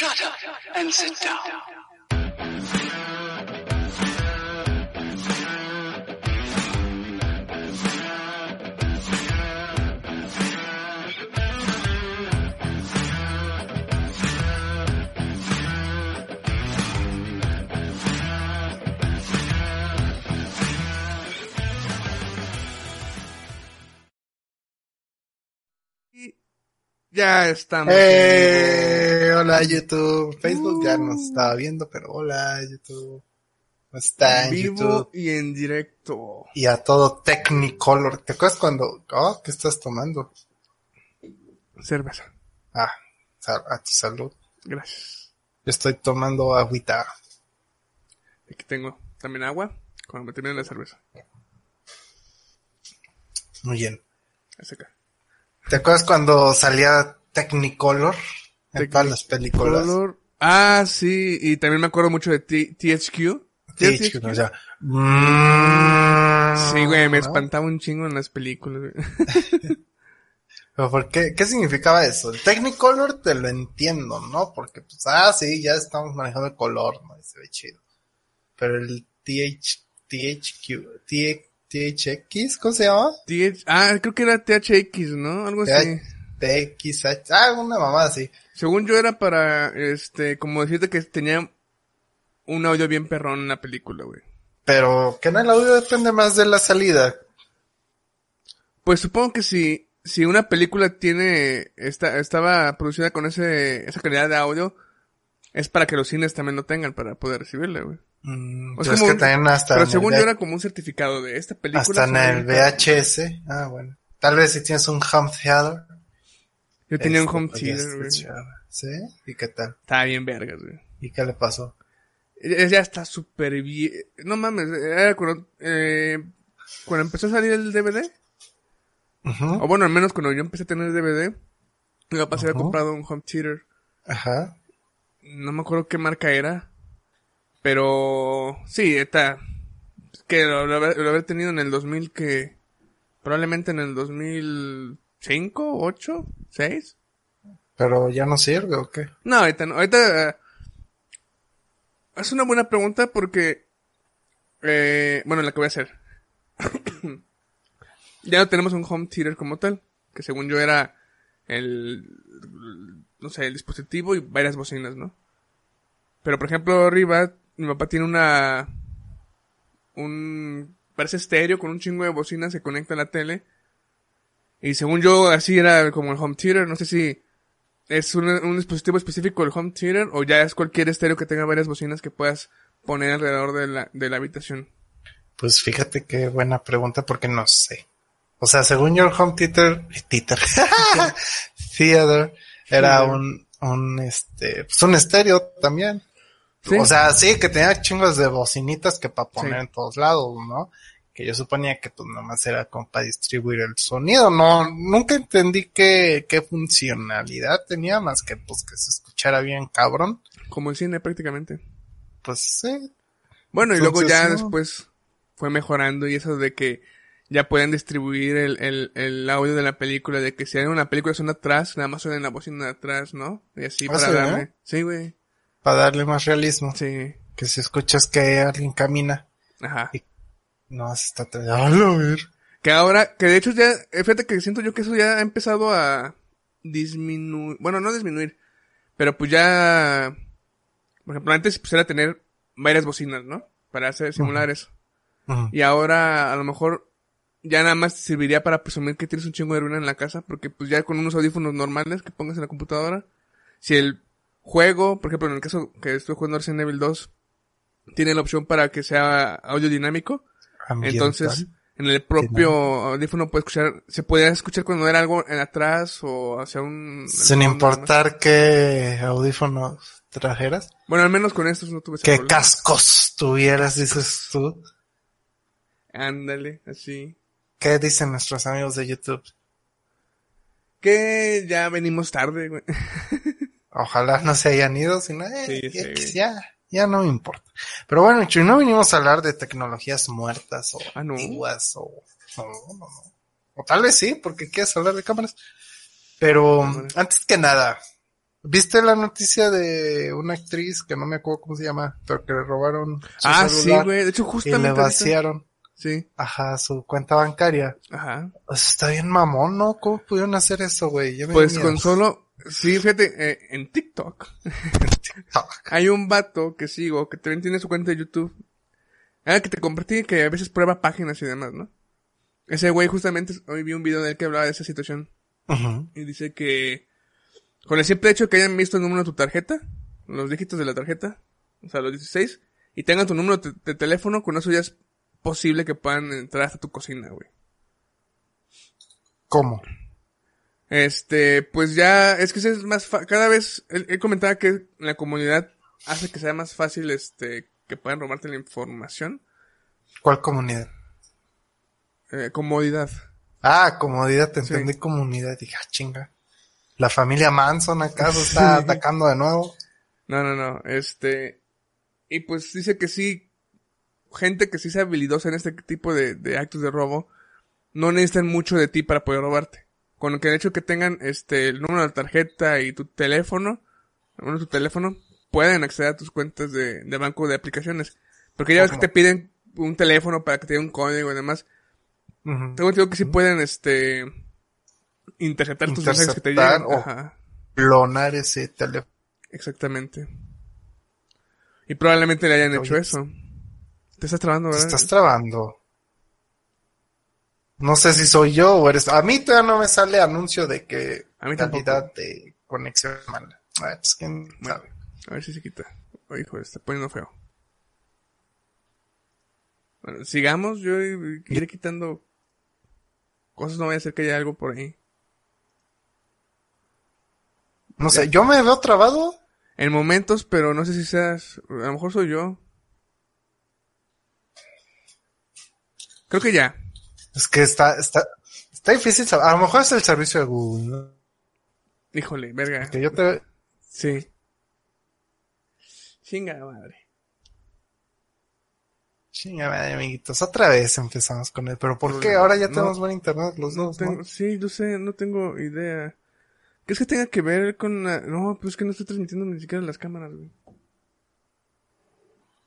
Shut up and sit down. Ya estamos. Eh, hola YouTube. Facebook ya nos estaba viendo, pero hola YouTube. ¿Cómo está en vivo YouTube? y en directo. Y a todo Technicolor. ¿Te acuerdas cuando... Oh, ¿qué estás tomando? Cerveza. Ah, a tu salud. Gracias. Yo estoy tomando agüita. Aquí tengo también agua. Cuando me termine la cerveza. Muy bien. Es acá. ¿Te acuerdas cuando salía Technicolor? En todas las películas. Color. Ah, sí. Y también me acuerdo mucho de T- THQ. Sí, ¿Sí, chico, o sea, Sí, güey, me ¿no? espantaba un chingo en las películas, güey. Pero ¿por qué? ¿Qué significaba eso? El Technicolor te lo entiendo, ¿no? Porque, pues, ah, sí, ya estamos manejando el color, ¿no? Y se ve chido. Pero el TH, THQ, T- THX, ¿cómo se llama? TH ah, creo que era THX, ¿no? Algo así. TXH, ah, una mamada así. Según yo era para, este, como decirte que tenía un audio bien perrón en la película, güey. Pero que en el audio depende más de la salida. Pues supongo que si, si una película tiene, esta, estaba producida con ese, esa calidad de audio, es para que los cines también lo tengan para poder recibirla, güey. Mm, O sea, es que un- también hasta Pero según yo era como un certificado de esta película. hasta en el VHS. Ah, bueno. Tal vez si tienes un home theater. Yo tenía un este, home theater, güey. ¿Sí? ¿Y qué tal? Estaba bien vergas, güey. ¿Y qué le pasó? Eh, Ya está súper bien. No mames, era cuando, eh, cuando empezó a salir el DVD. Ujú. O bueno, al menos cuando yo empecé a tener DVD. Mi papá se había comprado un home theater. Ajá. No me acuerdo qué marca era. Pero sí, está. Que lo, lo lo haber tenido en el 2000 que... Probablemente en el 2005, 8, 6. Pero ya no sirve o qué? No, ahorita no. Ahorita... eh, es una buena pregunta porque... Eh, bueno, la que voy a hacer. ya no tenemos un home theater como tal. Que según yo era el... No sé, el dispositivo y varias bocinas, ¿no? Pero por ejemplo, arriba, mi papá tiene una... Un... Parece estéreo con un chingo de bocinas, se conecta a la tele. Y según yo, así era como el home theater. No sé si es un, un dispositivo específico el home theater o ya es cualquier estéreo que tenga varias bocinas que puedas poner alrededor de la, de la habitación. Pues fíjate qué buena pregunta porque no sé. O sea, según yo el home theater, theater, theater era un, un este, pues un estéreo también. Sí. O sea, sí, que tenía chingos de bocinitas que para poner Sí. en todos lados, ¿no? Que yo suponía que pues nomás era como para distribuir el sonido. No, nunca entendí qué, qué funcionalidad tenía más que pues que se escuchara bien cabrón. Como el cine prácticamente. Pues sí, Bueno, y luego ya no. después fue mejorando y eso de que ya pueden distribuir el, el, el audio de la película, de que si hay una película suena atrás, nada más suena en la bocina de atrás, ¿no? Y así Ah, para sí, darle. ¿eh? Sí, güey. para darle más realismo. Sí. Que si escuchas que alguien camina, Ajá. No está a ver. Que ahora, que de hecho ya, eh, fíjate que siento yo que eso ya ha empezado a disminuir, bueno, no disminuir, pero pues ya, por ejemplo, antes pues era tener varias bocinas, ¿no? Para hacer simular eso. Y ahora a lo mejor ya nada más te serviría para presumir que tienes un chingo de ruina en la casa, porque pues ya con unos audífonos normales que pongas en la computadora, si el juego, por ejemplo, en el caso que estoy jugando Resident Evil 2, tiene la opción para que sea audio dinámico. Entonces En el propio audífono puede escuchar, se podía escuchar cuando era algo en atrás o hacia un... Sin importar qué audífonos trajeras. ¿no? Bueno, al menos con estos no tuve ese ¿Qué problema. cascos tuvieras, dices tú? Ándale, así. ¿Qué dicen nuestros amigos de YouTube? Que ya venimos tarde, güey. Ojalá no se hayan ido, sino, eh, Sí, sí. ya, ya no me importa. Pero bueno, Chuy, no vinimos a hablar de tecnologías muertas o Ah, ¿no? antiguas o, no, no, no. O tal vez sí, porque quieres hablar de cámaras. Pero Cámaras. antes que nada, ¿viste la noticia de una actriz que no me acuerdo cómo se llama, pero que le robaron su Ah, sí, güey. De hecho, y le justamente. ahorita- vaciaron, Sí, ajá, su cuenta bancaria? ajá. Sea, está bien mamón, ¿no? ¿Cómo pudieron hacer eso, güey? Pues con solo, sí, fíjate, eh, en TikTok hay un vato que sigo que también tiene su cuenta de YouTube. Ah, que te compartí que a veces prueba páginas y demás, ¿no? Ese güey justamente hoy vi un video de él que hablaba de esa situación Ujú. y dice que con el simple hecho de que hayan visto el número de tu tarjeta, los dígitos de la tarjeta, o sea, los 16, y tengan tu número de, de teléfono, con eso ya es posible que puedan entrar hasta tu cocina, güey. ¿Cómo? Este, pues ya, es que es más fa- cada vez, él, él comentaba que la comunidad hace que sea más fácil, este, que puedan robarte la información. ¿Cuál comunidad? Eh, comodidad. Ah, comodidad, te Sí. entendí comunidad. Dije, ah, chinga. ¿La familia Manson acaso está atacando de nuevo? No, no, no, este, y pues dice que sí, gente que sí sea habilidosa en este tipo de, de actos de robo, no necesitan mucho de ti para poder robarte. Con que el hecho que tengan, este, el número de la tarjeta y tu teléfono, de tu teléfono, pueden acceder a tus cuentas de, de banco de aplicaciones. Porque ya ves que te piden un teléfono para que te dé un código y demás. Tengo entendido que sí pueden, este, interceptar tus mensajes que te llegan. o- Ajá. Clonar ese teléfono. Exactamente. Y probablemente le hayan Oye, hecho eso. Te estás trabando, Te ¿verdad? estás trabando. No sé si soy yo o eres... A mí todavía no me sale anuncio de que A mí calidad de conexión mala. Ah, pues quién Bueno, sabe. a ver si se quita. Oh, hijo, está poniendo feo. Bueno, sigamos. Yo iré quitando cosas. No voy a hacer que haya algo por ahí. No sé, yo me veo trabado. En momentos, pero no sé si seas... A lo mejor soy yo. Creo que ya. Es que está, está, está difícil. A lo mejor es el servicio de Google, ¿no? Híjole, verga. Que yo te, Sí. Chinga madre. Chinga madre, amiguitos. Otra vez empezamos con él. ¿Pero por qué? Ahora ya no- tenemos buen internet los No dos, tengo, ¿no? sí, yo sé, no tengo idea. ¿Qué es que tenga que ver con la... No, pues es que no estoy transmitiendo ni siquiera las cámaras, güey.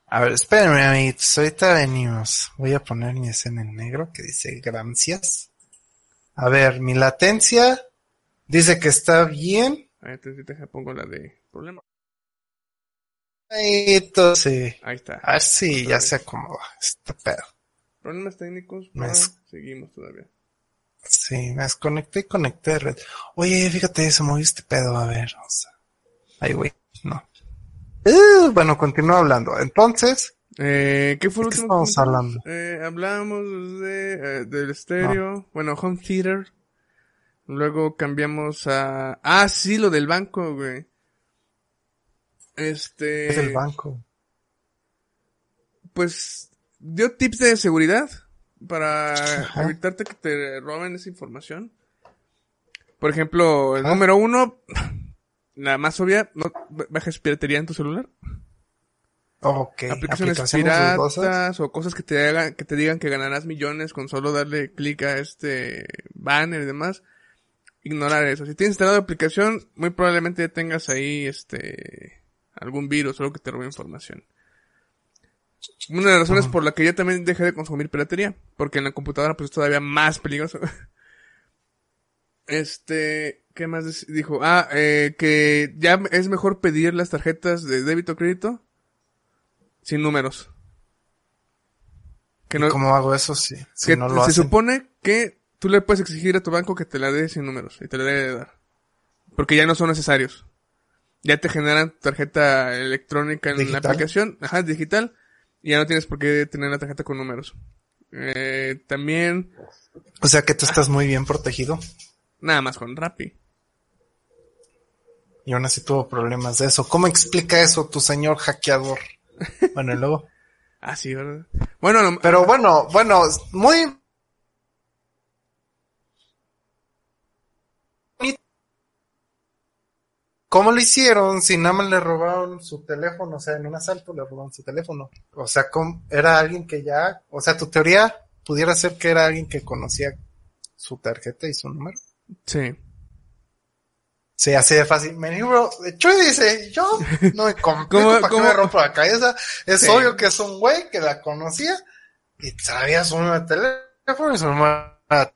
A ver, espérenme, amiguitos. Ahorita venimos. Voy a poner mi escena en negro que dice gracias. A ver, mi latencia dice que está bien. A ver, te, te pongo la de problema. Amiguitos, sí. Ahí está. A ver si Otra ya vez. se acomoda este pedo. Problemas técnicos, Me pero es- seguimos todavía. Sí, me desconecté y conecté de red. Oye, fíjate, se movió este pedo. A ver, o sea. Ay, güey, no. Eh, bueno, continúo hablando. Entonces, Eh, ¿Qué fue lo ¿De qué último que estamos comentamos? Eh, hablamos de, eh, del estéreo, bueno, home theater. Luego cambiamos a... Ah, sí, lo del banco, güey. Este... es el banco. pues dio tips de seguridad para Ajá. evitarte que te roben esa información. Por ejemplo, el número uno, la más obvia, no bajes piratería en tu celular. Ok, aplicaciones, dudosas. piratas o cosas que te hagan, que te digan que ganarás millones con solo darle clic a este banner y demás. Ignorar eso. Si tienes instalado la aplicación, muy probablemente ya tengas ahí este algún virus o algo que te robe información. Una de las razones por la que yo también dejé de consumir piratería, porque en la computadora pues es todavía más peligroso. Este, ¿qué más dijo? Ah, eh, que ya es mejor pedir las tarjetas de débito o crédito sin números. Que ¿Y no, ¿Cómo hago eso si, si que no se hacen? supone que tú le puedes exigir a tu banco que te la dé sin números y te la debe de dar. Porque ya no son necesarios. Ya te generan tarjeta electrónica en ¿Digital? la aplicación, ajá, digital, y ya no tienes por qué tener la tarjeta con números. Eh, también, O sea que tú estás muy bien protegido. nada más con Rappi. Y aún así tuvo problemas de eso. ¿Cómo explica eso tu señor hackeador? Bueno, y luego. Ah, sí, ¿verdad? Bueno, no- Pero bueno, bueno, muy... ¿Cómo lo hicieron si nada más le robaron su teléfono? O sea, en un asalto le robaron su teléfono. O sea, ¿cómo- era alguien que ya... O sea, tu teoría pudiera ser que era alguien que conocía su tarjeta y su número. sí. Se hace de fácil. Me dijo, Chuy dice, yo no me complico ¿Cómo- para que me rompa la cabeza. Es Sí. obvio que es un güey que la conocía y sabía su número de teléfono y su número de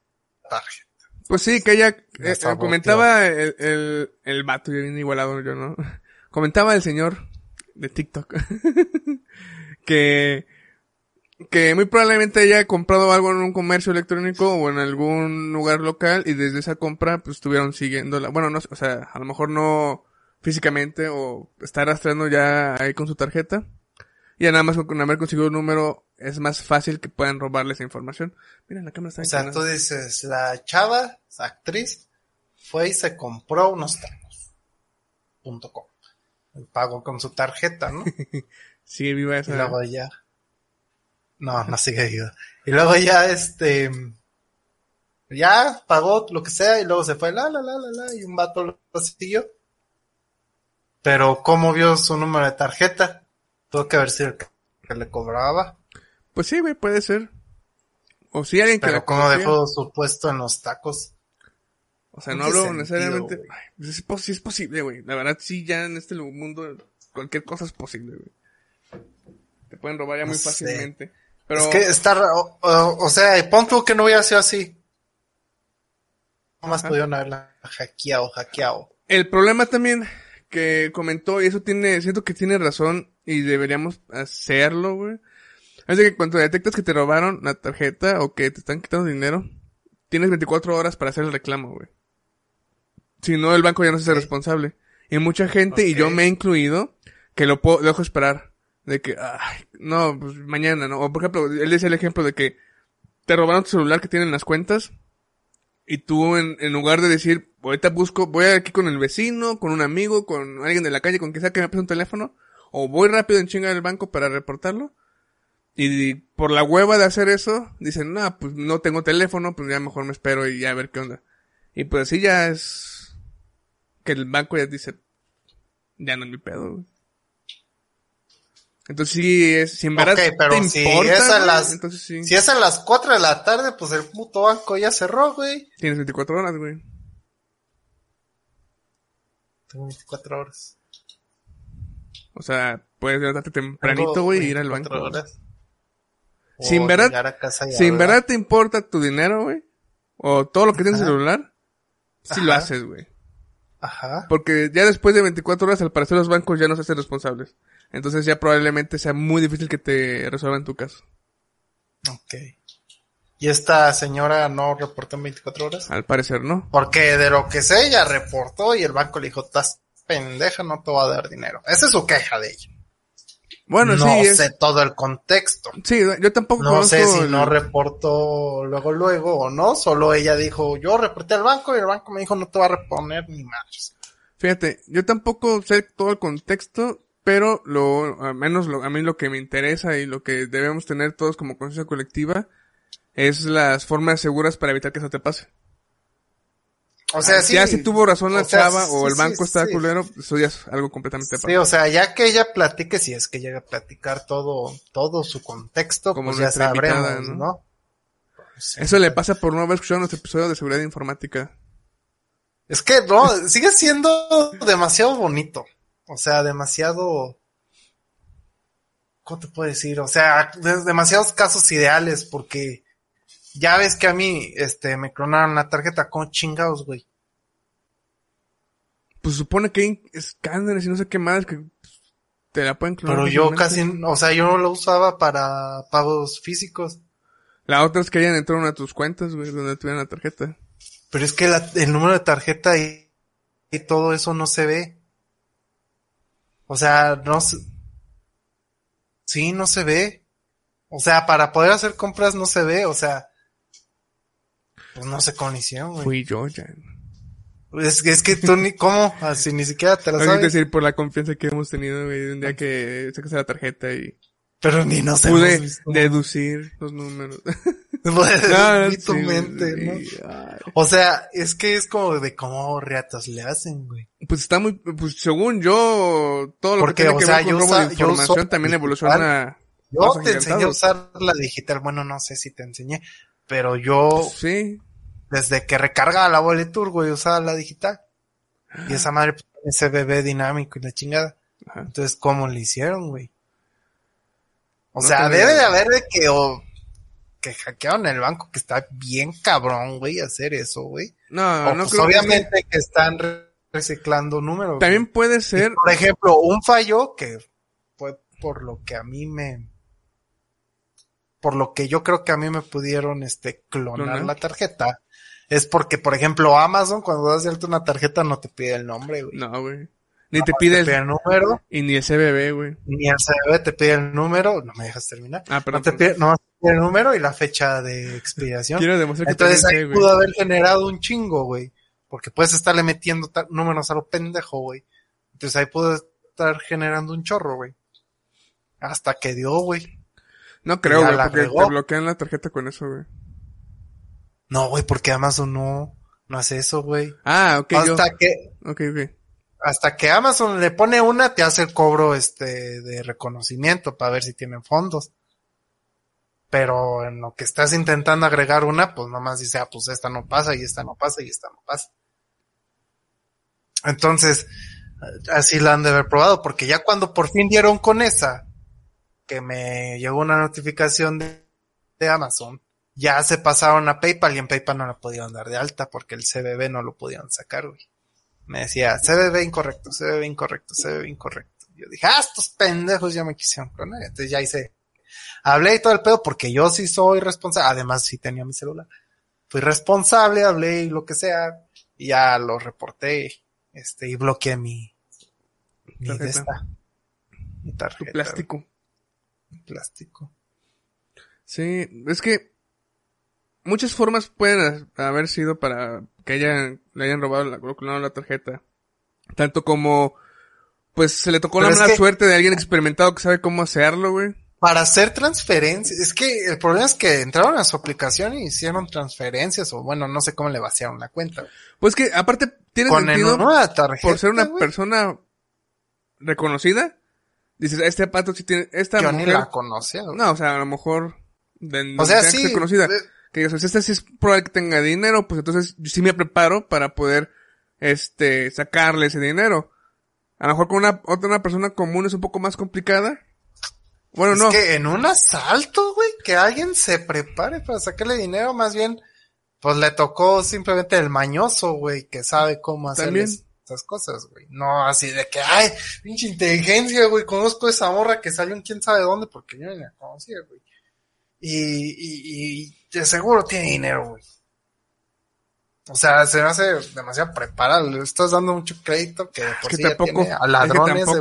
tarjeta. Pues sí, que ella eh, saboteó. comentaba el, el, el vato, yo bien igualado yo, ¿no? Comentaba el señor de TikTok que, que muy probablemente haya comprado algo en un comercio electrónico o en algún lugar local y desde esa compra pues estuvieron siguiéndola. Bueno, no, o sea, a lo mejor no físicamente o está rastreando ya ahí con su tarjeta. Y nada más con haber conseguido un número es más fácil que puedan robarle esa información. Mira, la cámara está O sea, tú dices, la chava, actriz, fue y se compró unos tacos. Punto com. El pago con su tarjeta, ¿no? Sigue viva Y esa. luego ya. No, no sigue vivo. Y luego ya, este. Ya pagó lo que sea y luego se fue, la, la, la, la, la, y un vato lo siguió. Pero, ¿cómo vio su número de tarjeta? Tuvo que haber sido el que le cobraba. Pues sí, güey, puede ser. O si alguien que Pero, ¿cómo dejó su puesto en los tacos? O sea, no hablo sentido, necesariamente. Ay, pues es, pos- sí es posible, güey. La verdad, sí, ya en este mundo cualquier cosa es posible, güey. Te pueden robar ya No muy sé. fácilmente. Pero, Es que está. O, o sea, pon tú que no hubiera sido así. Nomás pudieron haberla hackeado, hackeado. el problema también que comentó, y eso tiene, siento que tiene razón, y deberíamos hacerlo, güey. Es de que cuando detectas que te robaron la tarjeta o que te están quitando dinero, tienes 24 horas para hacer el reclamo, güey. Si no, el banco ya no se hace responsable. Y mucha gente, y yo me he incluido, que lo puedo, lo dejo esperar. De que, ay, no, pues mañana, ¿no? O por ejemplo, él decía el ejemplo de que te robaron tu celular que tienen las cuentas, y tú en, en lugar de decir, ahorita busco, voy aquí con el vecino, con un amigo, con alguien de la calle, con quien sea que me pase un teléfono, o voy rápido en chinga del banco para reportarlo, y por la hueva de hacer eso, dicen, no, pues no tengo teléfono, pues ya mejor me espero y ya a ver qué onda. Y pues así ya es que el banco ya dice, ya no es mi pedo. Entonces sí, es, si en verdad pero te si importa, es a las- entonces sí, Si es a las 4 de la tarde, pues el puto banco ya cerró, güey. tienes 24 horas, güey. Tengo 24 horas. O sea, puedes levantarte tempranito, güey, y ir al 24 banco. horas. Si en verdad- Si en verdad te importa tu dinero, güey, o todo lo que tienes en el celular, sí lo haces, güey. Ajá. Porque ya después de 24 horas, al parecer los bancos ya no se hacen responsables. Entonces ya probablemente sea muy difícil que te resuelvan tu caso. Ok. ¿Y esta señora no reportó en 24 horas? Al parecer no. Porque de lo que sé, ella reportó y el banco le dijo, estás pendeja, no te va a dar dinero. Esa es su queja de ella. Bueno, no sí, es- sé todo el contexto. sí, yo tampoco No sé si el- no reportó luego, luego o no. Solo ella dijo, yo reporté al banco y el banco me dijo, no te va a reponer ni más. Fíjate, yo tampoco sé todo el contexto, pero lo, al menos lo, a mí lo que me interesa y lo que debemos tener todos como conciencia colectiva es las formas seguras para evitar que eso te pase. O sea, sí. ya si tuvo razón la o sea, chava sí, o el sí, banco está sí. culero, eso ya es algo completamente Sí, aparte. o sea, ya que ella platique, si es que llega a platicar todo, todo su contexto, Como pues ya sabremos, ¿no? ¿no? Sí. Eso le pasa por no haber escuchado nuestro episodio de seguridad informática. Es que no, sigue siendo demasiado bonito. O sea, demasiado. ¿Cómo te puedo decir? O sea, de- demasiados casos ideales, porque ya ves que a mí, este, me clonaron la tarjeta con chingados, güey. Pues supone que hay escáneres y no sé qué más que pues, te la pueden clonar. Pero yo casi, o sea, yo no lo usaba para pagos físicos. La otra es que hayan entrado a tus cuentas, güey, donde tuvieran la tarjeta. Pero es que la- el número de tarjeta y, y todo eso no se ve. O sea, no se... Sí, no se ve. O sea, para poder hacer compras no se ve, o sea, pues no sé hicieron, güey. Fui yo, ya. Es, que- es que tú ni, ¿cómo? Así ni siquiera te que sabes. decir por la confianza que hemos tenido, güey, un día que sacas la tarjeta y Pero ni nos pude hemos visto. deducir los números. Puedes No, tu sí, mente, ¿no? O sea, es que es como de cómo reatas le hacen, güey. Pues está muy, pues según yo, todo lo Porque, que tiene que sea, ver con robo yo información también evoluciona. Yo te enseñé a usar la digital, bueno, no sé si te enseñé, pero yo, Sí. desde que recargaba la Boletur, güey, usaba la digital. Y esa madre, ese bebé dinámico y la chingada. Ajá. Entonces, ¿cómo le hicieron, güey? O No sea, debe de haber de que, o, que hackearon el banco, que está bien cabrón, güey, hacer eso, güey. No, o, no pues, creo obviamente que están re- reciclando números. También güey. puede Y, ser, por ejemplo, un fallo que fue por lo que a mí me, por lo que yo creo que a mí me pudieron, este, clonar ¿Clonar? la tarjeta, es porque, por ejemplo, Amazon, cuando das de alta una tarjeta, no te pide el nombre, güey. no, güey. Ni te Te pide pide el, el número, y ni el CBB, güey. ni el CBB te pide el número, no me dejas terminar. Ah, No perdón. te pide, no te pide el número y la fecha de expiración. Quiero demostrar que Entonces ahí sé, güey. pudo haber generado un chingo, güey. Porque puedes estarle metiendo números a lo pendejo, güey. Entonces ahí pudo estar generando un chorro, güey. Hasta que dio, güey. No creo, güey, porque te bloquean la tarjeta con eso, güey. No, güey, porque Amazon no, no hace eso, güey. Ah, ok, yo. hasta que, Ok, ok. Hasta que Amazon le pone una, te hace el cobro, este, de reconocimiento para ver si tienen fondos. Pero en lo que estás intentando agregar una, pues nomás dice, ah, pues esta no pasa, y esta no pasa, y esta no pasa. Entonces, así la han de haber probado, porque ya cuando por fin dieron con esa, que me llegó una notificación de, de Amazon, ya se pasaron a PayPal y en PayPal no la podían dar de alta porque el CBB no lo podían sacar, güey. Me decía, CBB incorrecto, CBB incorrecto, CBB incorrecto. Yo dije, ah, estos pendejos ya me quisieron clonar. Entonces ya hice, hablé y todo el pedo porque yo sí soy responsable, además sí tenía mi celular. Fui responsable, hablé y lo que sea, y ya lo reporté, este, y bloqueé mi, mi Tarjeta. esta, mi Tu tarjeta. plástico. güey, plástico. Sí, es que muchas formas pueden ha- haber sido para que hayan, le hayan robado la, clonado la tarjeta. Tanto como, pues se le tocó Pero la mala que- suerte de alguien experimentado que sabe cómo hacerlo, güey. Para hacer transferencias, es que el problema es que entraron a su aplicación y hicieron transferencias, o bueno, no sé cómo le vaciaron la cuenta. güey. Pues que aparte tiene Con sentido tarjeta. por ser una güey. persona reconocida. Dices, este pato sí tiene, esta Yo ni mujer. la conocía. güey. No, o sea, a lo mejor de, o sea, sí. conocida. Que digas, esta sí es probable que tenga dinero, pues entonces yo sí me preparo para poder, este, sacarle ese dinero. A lo mejor con una, otra una persona común es un poco más complicada. Bueno, es no. que en un asalto, güey, que alguien se prepare para sacarle dinero, más bien, pues le tocó simplemente el mañoso, güey, que sabe cómo hacer estas cosas, güey. No así de que, ay, pinche inteligencia, güey, conozco esa morra que salió en quién sabe dónde, porque yo ni la conocía, güey. Y, y, y de seguro tiene dinero, güey. O sea, se me hace demasiado preparado. Le estás dando mucho crédito que de por Es que sí ya tampoco, tiene a es ladrones, ese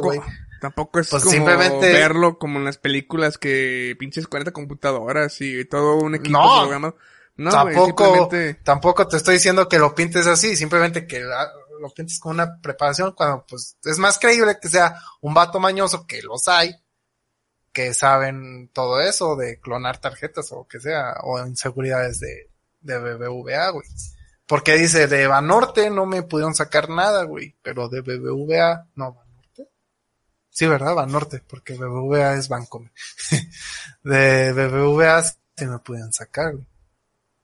tampoco, es Pues como simplemente- verlo como en las películas que pinches 40 computadoras y todo un equipo No. programado. No, tampoco, simplemente, tampoco te estoy diciendo que lo pintes así, simplemente que la- lo pintes con una preparación cuando pues es más creíble que sea un vato mañoso que los hay, que saben todo eso de clonar tarjetas o que sea, o inseguridades de, de BBVA, güey. Porque dice, de Banorte no me pudieron sacar nada, güey, pero de BBVA, no, Banorte. Sí, ¿verdad? Banorte, porque BBVA es Bancomer. de BBVA sí me pudieron sacar, güey.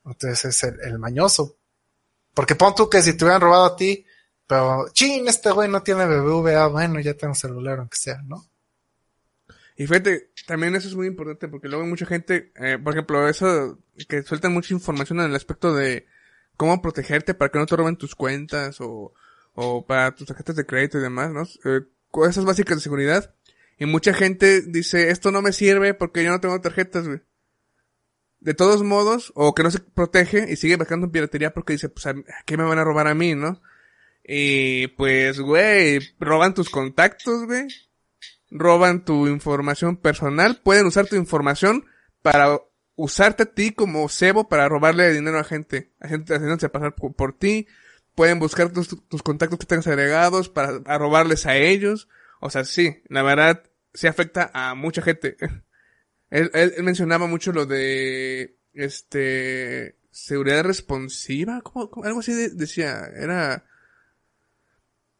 Entonces es el, el mañoso. Porque pon tú que si te hubieran robado a ti, pero, chin, este güey no tiene BBVA, bueno, ya tengo celular, aunque sea, ¿no? Y fíjate, también eso es muy importante porque luego mucha gente, eh, por ejemplo, eso que sueltan mucha información en el aspecto de cómo protegerte para que no te roben tus cuentas o, o para tus tarjetas de crédito y demás, ¿no? Eh, cosas básicas de seguridad. Y mucha gente dice, esto no me sirve porque yo no tengo tarjetas, güey. De todos modos, o que no se protege y sigue buscando piratería porque dice, pues, ¿a qué me van a robar a mí, no? Y pues, güey, roban tus contactos, güey roban tu información personal, pueden usar tu información para usarte a ti como cebo para robarle dinero a gente, a gente haciéndose pasar por, por ti, pueden buscar tus, tus contactos que tengas agregados para a robarles a ellos, o sea, sí, la verdad, sí afecta a mucha gente. Él, él, él mencionaba mucho lo de, este, seguridad responsiva, como, algo así de- decía, era,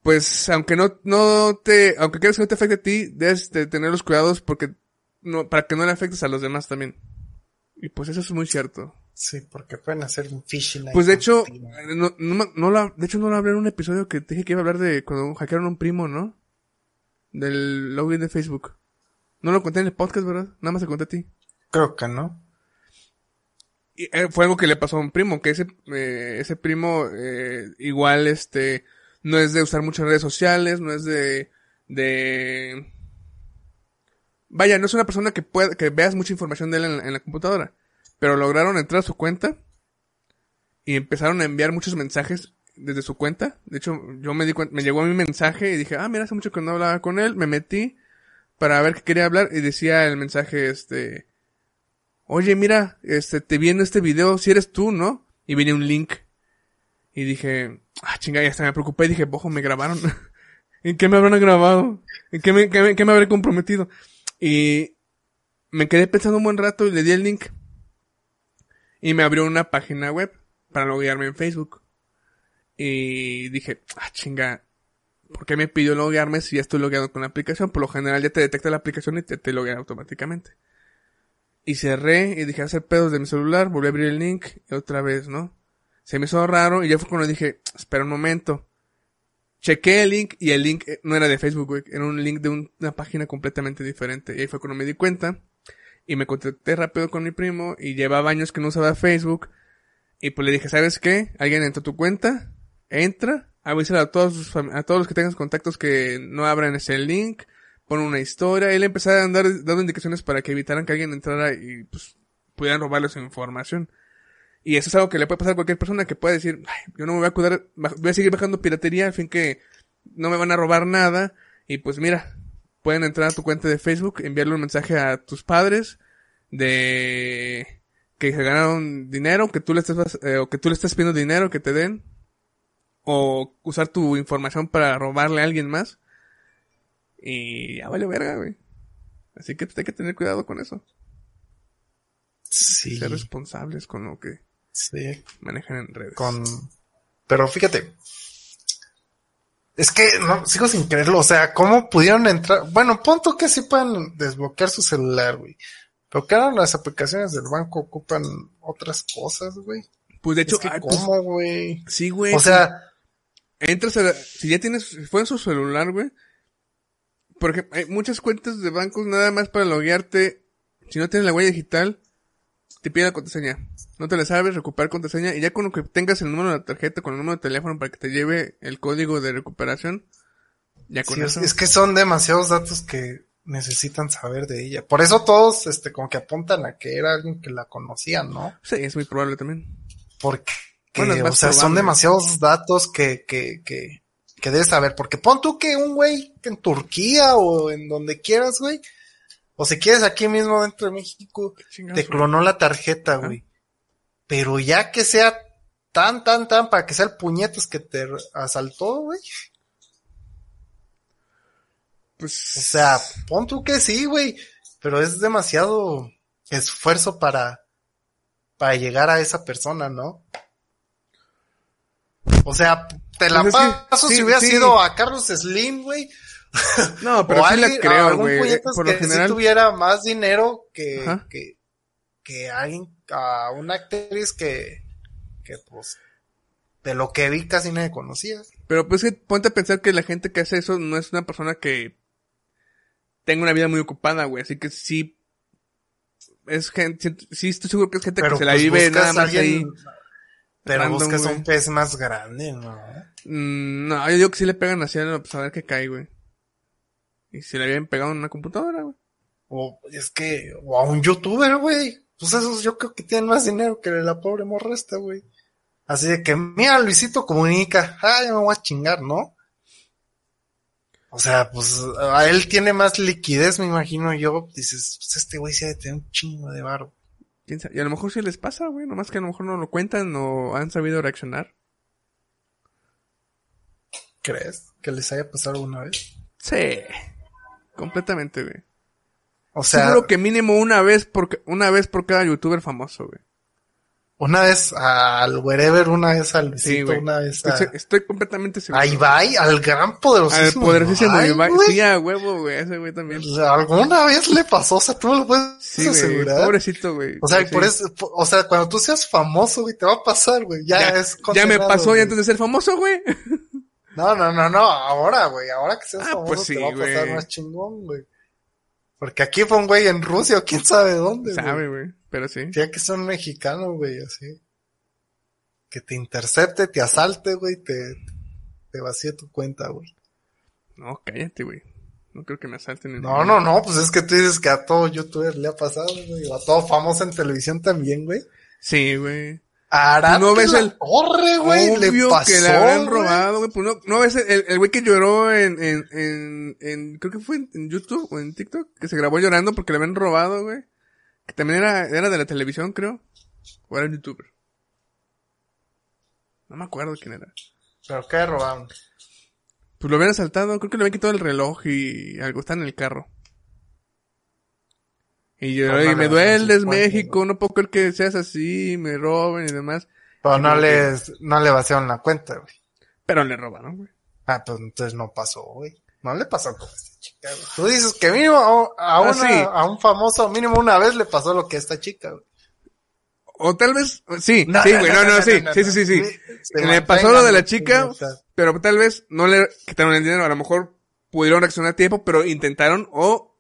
pues, aunque no, no te, aunque quieras que no te afecte a ti, debes de tener los cuidados porque, no, para que no le afectes a los demás también. Y pues eso es muy cierto. Sí, porque pueden hacer un phishing. Pues de hecho, contigo. no, no, no lo, de hecho no lo hablé en un episodio que te dije que iba a hablar de cuando hackearon a un primo, ¿no? Del login de Facebook. No lo conté en el podcast, ¿verdad? Nada más te conté a ti. Creo que no. Y, eh, fue algo que le pasó a un primo, que ese, eh, ese primo, eh, igual, este, no es de usar muchas redes sociales, no es de, de, vaya, no es una persona que pueda, que veas mucha información de él en, la- en la computadora, pero lograron entrar a su cuenta y empezaron a enviar muchos mensajes desde su cuenta. De hecho, yo me di cuenta, me llegó a mi mensaje y dije, ah, mira, hace mucho que no hablaba con él, me metí para ver qué quería hablar y decía el mensaje, este, oye, mira, este, te vi en este video, si eres tú, ¿no? Y venía un link. Y dije, ah, chinga, y hasta me preocupé y dije, ojo, me grabaron. ¿En qué me habrán grabado? ¿En qué me, qué me, qué me habré comprometido? Y me quedé pensando un buen rato y le di el link. Y me abrió una página web para loguearme en Facebook. Y dije, ah, chinga, ¿por qué me pidió loguearme si ya estoy logueado con la aplicación? Por lo general ya te detecta la aplicación y te, te loguea automáticamente. Y cerré y dije hacer pedos de mi celular, volví a abrir el link y otra vez, ¿no? Se me hizo raro y ya fue cuando dije, espera un momento. Chequé el link y el link eh, no era de Facebook, era un link de un- una página completamente diferente. Y ahí fue cuando me di cuenta y me contacté rápido con mi primo y llevaba años que no usaba Facebook. Y pues le dije, ¿sabes qué? Alguien entró a tu cuenta, entra, avísale a todos, a todos los que tengas contactos que no abran ese link, pon una historia. Le empecé a andar dando indicaciones para que evitaran que alguien entrara y pues pudieran robarle su información. Y eso es algo que le puede pasar a cualquier persona que pueda decir, "Ay, yo no me voy a cuidar, voy a seguir bajando piratería al fin que no me van a robar nada. Y pues mira, pueden entrar a tu cuenta de Facebook, enviarle un mensaje a tus padres de que se ganaron dinero, que tú le estés, eh, o que tú le estés pidiendo dinero que te den, o usar tu información para robarle a alguien más. Y ya vale verga, güey. Así que pues, hay que tener cuidado con eso. Sí. Ser responsables con lo que Sí. manejan en redes. Con. Pero fíjate. Es que no, sigo sin creerlo. O sea, ¿cómo pudieron entrar? Bueno, punto que sí pueden desbloquear su celular, güey. Pero que ahora las aplicaciones del banco ocupan otras cosas, güey. Pues de hecho, Es que ay, pues, ¿cómo, güey? sí, güey. O sea, entras a la- si ya tienes, si fue en su celular, güey. Porque hay muchas cuentas de bancos nada más para loguearte. Si no tienes la huella digital, te pide la contraseña. No te la sabes, recuperar contraseña. Y ya con lo que tengas el número de la tarjeta, con el número de teléfono para que te lleve el código de recuperación, ya con sí, eso. es que son demasiados datos que necesitan saber de ella. Por eso todos, este, como que apuntan a que era alguien que la conocía, ¿no? Sí, es muy probable también. Porque, Bueno, o sea, son demasiados datos que, que, que, que debes saber. Porque pon tú que un güey en Turquía o en donde quieras, güey, o si quieres aquí mismo dentro de México, te clonó la tarjeta, Ajá. güey. Pero ya que sea tan, tan, tan, para que sea el puñetas que te asaltó, güey. Pues, O sea, pon tú que sí, güey. Pero es demasiado esfuerzo para, para llegar a esa persona, ¿no? O sea, te la Pues que, paso sí, si hubiera sí. sido a Carlos Slim, güey. No, pero o sí la alguien- creo, algún güey. Por lo sí general, tuviera más dinero que, que, que alguien, a una actriz que, que pues, de lo que vi casi nadie conocía. Pero pues ponte a pensar que la gente que hace eso no es una persona que tenga una vida muy ocupada, güey. Así que sí. Es gente, sí estoy seguro que es gente que se la pues, vive nada más alguien- ahí. Pero buscas un pez más grande, ¿no? Mm, no, yo digo que sí le pegan así a pues, a ver qué cae, güey. Y si le habían pegado en una computadora, güey. O es que, o a un youtuber, güey. Pues esos yo creo que tienen más dinero que la pobre morra esta, güey. Así de que, mira, Luisito comunica. Ah, ya me voy a chingar, ¿no? O sea, pues a él tiene más liquidez, me imagino yo. Dices, pues este güey se ha de tener un chingo de barro. Y a lo mejor sí les pasa, güey. Nomás que a lo mejor no lo cuentan o han sabido reaccionar. ¿Crees que les haya pasado alguna vez? Sí. Completamente, güey. O sea, Seguro que mínimo una vez por, una vez por cada youtuber famoso, güey. una vez al Wherever, una vez al Sí, Luisito, güey. una vez a... Estoy, estoy completamente seguro. a Ibai, al gran Al poderosísimo. poderosísimo Ibai, Ibai. güey. Sí, a huevo, güey. Ese güey también. Alguna vez le pasó, o sea, tú me lo puedes Sí, asegurar. Pobrecito, güey. O sea, Sí. por eso, o sea, cuando tú seas famoso, güey, te va a pasar, güey. Ya, Ya, es ya me pasó ya antes de ser famoso, güey. No, no, no, no, ahora, güey, ahora que seas Ah, famoso pues sí, te va a pasar güey. más chingón, güey. Porque aquí fue un güey en Rusia o quién sabe dónde, Sabe, güey. güey. Pero sí. Tiene que ser un mexicano, güey, así. Que te intercepte, te asalte, güey, te, te vacíe tu cuenta, güey. No, cállate, güey. No creo que me asalten en No, no, no, pues es que tú dices que a todo youtuber le ha pasado, güey, o a todo famoso en televisión también, güey. Sí, güey. Arad ¿No ves el- Torre, güey, le Obvio pasó, que le güey. robado, güey. Pues no, no ves el, el güey que lloró en, en, en, en, creo que fue en, en YouTube o en TikTok, que se grabó llorando porque le habían robado, güey. Que también era, era de la televisión, creo. O era un youtuber. No me acuerdo quién era. ¿Pero qué robaron? Pues lo habían asaltado, creo que le habían quitado el reloj y algo está en el carro. Y yo, y me le duele, hacen es sus cuentas, México, no puedo creer que seas así, me roben y demás. Pero no que- les, no le vaciaron la cuenta, güey. Pero le robaron, güey. Ah, pues entonces no pasó, güey. No le pasó con esta chica, güey. Tú dices que mínimo a, Ah, una- sí. a un famoso, mínimo una vez le pasó lo que a esta chica, güey. O tal vez, sí, No, sí, güey, no, no, sí, sí, sí, sí, sí. Le pasó lo de la chica, pero tal vez no le quitaron el dinero, a lo mejor pudieron reaccionar a tiempo, pero intentaron o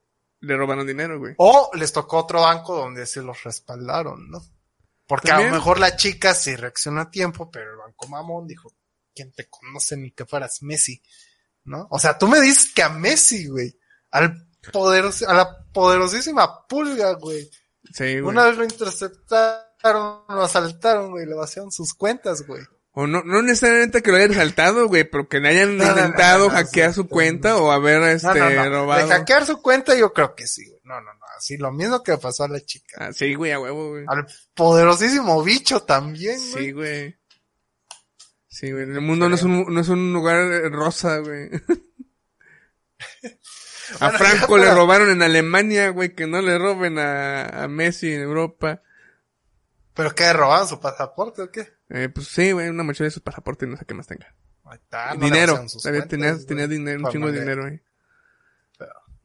le robaron dinero, güey. O les tocó otro banco donde se los respaldaron, ¿no? Porque a lo mejor la chica sí reaccionó a tiempo, pero el banco mamón dijo, ¿quién te conoce ni que fueras Messi? ¿No? O sea, tú me dices que a Messi, güey. Al poderos, a la poderosísima pulga, güey. Sí, güey. Una vez lo interceptaron, lo asaltaron, güey, le vaciaron sus cuentas, güey. O no, no necesariamente que lo hayan saltado, güey, pero que le hayan No, intentado no, no, hackear su cuenta o haber, este, robado. De hackear su cuenta yo creo que sí, güey. No, no, no. Así lo mismo que le pasó a la chica. Ah, sí, güey, a huevo, güey. Al poderosísimo bicho también, güey. Sí, güey. Sí, güey. El mundo no es un, no es un lugar eh, rosa, güey. A Bueno, Franco le robaron en Alemania, güey, que no le roben a, a Messi en Europa. ¿Pero qué? ¿Robaron su pasaporte o qué? Eh, pues sí, güey, una mochila de su pasaporte y no sé qué más tenga. Ahí está, no le dinero. vaciaron sus Todavía cuentas, tenía, güey. tenía dinero, un chingo de dinero, güey.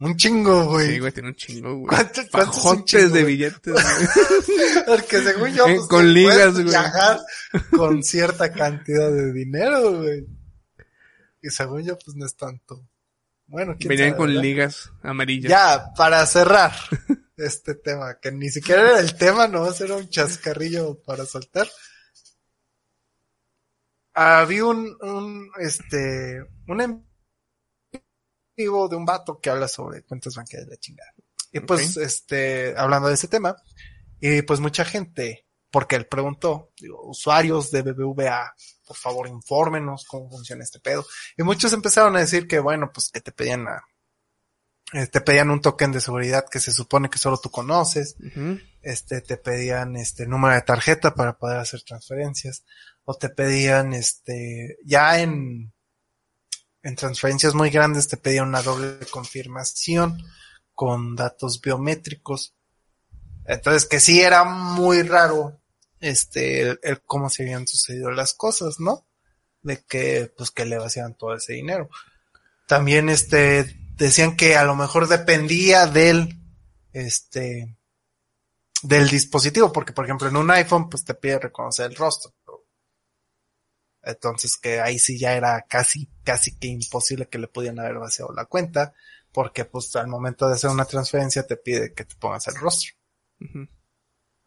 Un chingo, güey. Sí, güey, tiene un chingo, güey. ¿Cuánto- cuánto es un Pajotes chingo, de güey? billetes, güey. Porque según yo, Eh, pues, con ligas, güey. viajar con cierta cantidad de dinero, güey. Y según yo, pues no es tanto. Bueno, quién Venían sabe, con ¿verdad? ligas amarillas. Ya, para cerrar este tema, que ni siquiera era el tema, no va a ser un chascarrillo para soltar. Había un, un, este, un vivo de un vato que habla sobre cuentas bancarias de la chingada. Y pues, este, hablando de ese tema, y pues mucha gente, porque él preguntó, digo, usuarios de BBVA, por favor infórmenos cómo funciona este pedo. Y muchos empezaron a decir que, bueno, pues que te pedían a, eh, te pedían un token de seguridad que se supone que solo tú conoces, este, te pedían este número de tarjeta para poder hacer transferencias, o te pedían este, ya en, en transferencias muy grandes te pedían una doble confirmación con datos biométricos. Entonces que sí era muy raro este el, cómo se habían sucedido las cosas, ¿no? De que pues que le vacían todo ese dinero. También este decían que a lo mejor dependía del este del dispositivo, porque por ejemplo en un iPhone pues te pide reconocer el rostro. Entonces que ahí sí ya era casi, casi que imposible que le pudieran haber vaciado la cuenta, porque pues al momento de hacer una transferencia te pide que te pongas el rostro.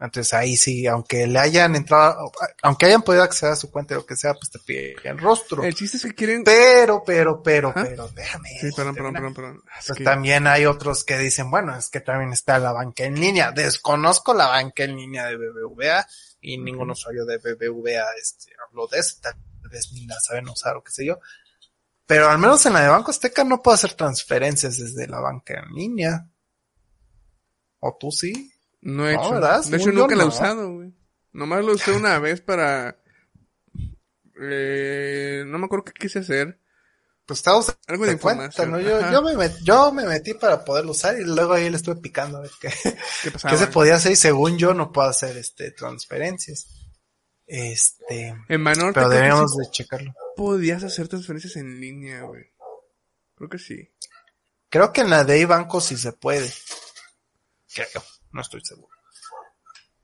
Entonces ahí sí, aunque le hayan entrado, aunque hayan podido acceder a su cuenta o lo que sea, pues te pide el rostro. El chiste es que quieren... Pero, pero, pero, pero, déjame. Sí, perdón, perdón, terminar. perdón, perdón. Es Pues que- también hay otros que dicen, bueno, es que también está la banca en línea. Desconozco la banca en línea de BBVA y ningún usuario de BBVA este, habló de eso. Tal vez ni la saben usar o qué sé yo. Pero al menos en la de Banco Azteca no puedo hacer transferencias desde la banca en línea. ¿O tú sí? No he No, hecho. ¿verdad? De hecho, nunca la he usado, güey. Nomás lo usé una vez para... Eh, no me acuerdo qué quise hacer. Pues te das Algo de cuenta. ¿no? Yo, yo, me met- yo me metí para poderlo usar y luego ahí le estuve picando a ver qué, ¿Qué pasaba? qué se podía hacer y según yo no puedo hacer este transferencias. Este, En Banorte pero sí de checarlo. podías hacer transferencias en línea, güey. Creo que sí. Creo que en la de banco sí se puede. Creo, no estoy seguro.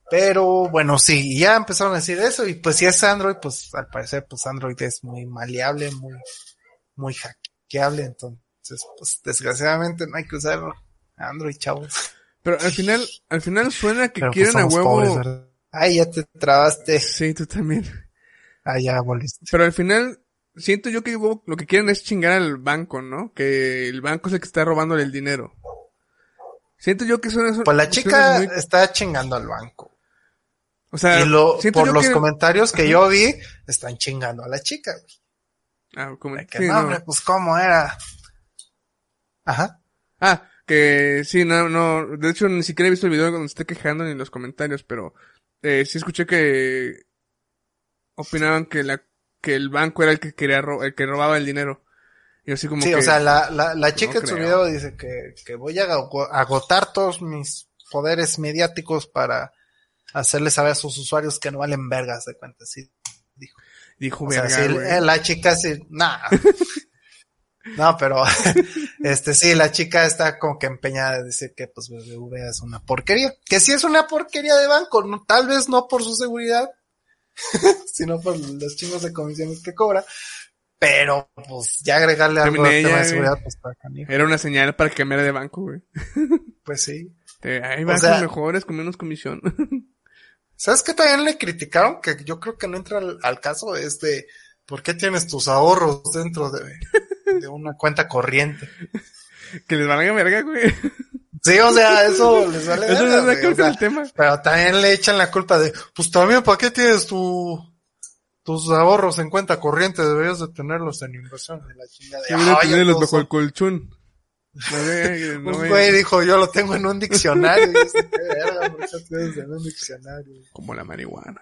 Pero bueno, sí, ya empezaron a decir eso y pues si es Android, pues al parecer pues Android es muy maleable, muy, muy hackeable, entonces pues desgraciadamente no hay que usar Android, chavos. Pero al final, al final suena que Pero pues quieren a huevo... Ay, ya te trabaste. sí, tú también. Ah, ya volviste. Pero al final, siento yo que lo que quieren es chingar al banco, ¿no? Que el banco es el que está robándole el dinero. Siento yo que son eso. Pues la chica muy- está chingando al banco. o sea, y lo, siento por los que- comentarios que yo vi, están chingando a la chica. güey. Ah, como- que, sí, no, no. hombre, pues cómo era. Ajá. Ah, que sí, no, no, de hecho ni siquiera he visto el video donde esté quejando ni los comentarios, pero eh, sí escuché que opinaban que la que el banco era el que quería ro- el que robaba el dinero. Y así como Sí, que o sea, la, la, la chica No en su creo. video dice que, que voy a ago- agotar todos mis poderes mediáticos para hacerles saber a sus usuarios que no valen vergas de cuenta. Sí, dijo. dijo O sea, sí, eh, la chica sí, nah. No, pero este sí, la chica está como que empeñada de decir que pues BBVA es una porquería. Que sí es una porquería de banco, no, tal vez no por su seguridad, sino por los chingos de comisiones que cobra. Pero pues ya agregarle algo al tema de seguridad, pues está canijo. Era una señal para que cambiara de banco, güey. Pues sí. Hay O bancos sea- mejores con menos comisión. ¿Sabes qué también le criticaron? Que yo creo que no entra al, al caso, es de ¿por qué tienes tus ahorros dentro de, de una cuenta corriente? que les valga verga, güey. Sí, o sea, eso les vale Eso verga, es la culpa del tema. Pero también le echan la culpa de, pues también, ¿para qué tienes tu, tus ahorros en cuenta corriente? Deberías de tenerlos en inversión. De la chingada de, Debería "Ay, tenerlos bajo el son-". colchón. No, güey, no, Un güey. dijo, yo lo tengo en un diccionario. Dice, "¿Qué verga, ¿por qué tienes en un diccionario? Como la marihuana.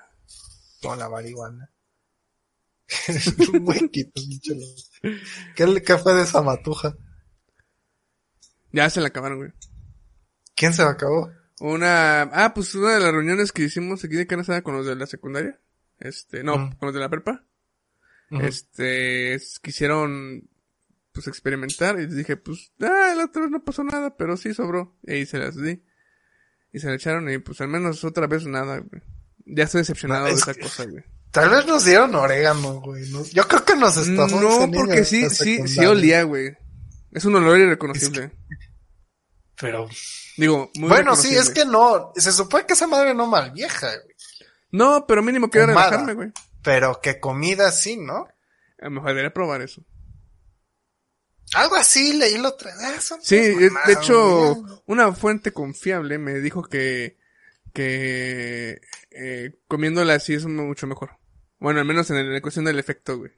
Con la marihuana. un huequito. ¿Qué, le- ¿Qué fue de esa matuja? Ya se la acabaron, güey. ¿Quién se la acabó? Una, ah, pues una de las reuniones que hicimos aquí de Canadá con los de la secundaria. Este, no, Mm. con los de la prepa. Ujú. Este, es- quisieron, pues experimentar y les dije, pues, ah, la otra vez no pasó nada, pero sí sobró. Y ahí se las di. Y se la echaron y pues al menos otra vez nada, güey. Ya estoy decepcionado No, de es esa que- cosa, güey. Tal vez nos dieron orégano, güey. Yo creo que nos estafó No, porque sí, sí, sí olía, güey. Es un olor irreconocible. Pero Digo, muy bueno, sí, es que no. Se supone que esa madre no mal vieja, güey. No, pero mínimo quiero relajarme, güey. Pero que comida sí, ¿no? A lo mejor debería probar eso. Algo así leí lo otra. Sí, Pues, de hecho, güey. una fuente confiable me dijo que, que eh, comiéndola así es mucho mejor. Bueno, al menos en, el- en la cuestión del efecto, güey.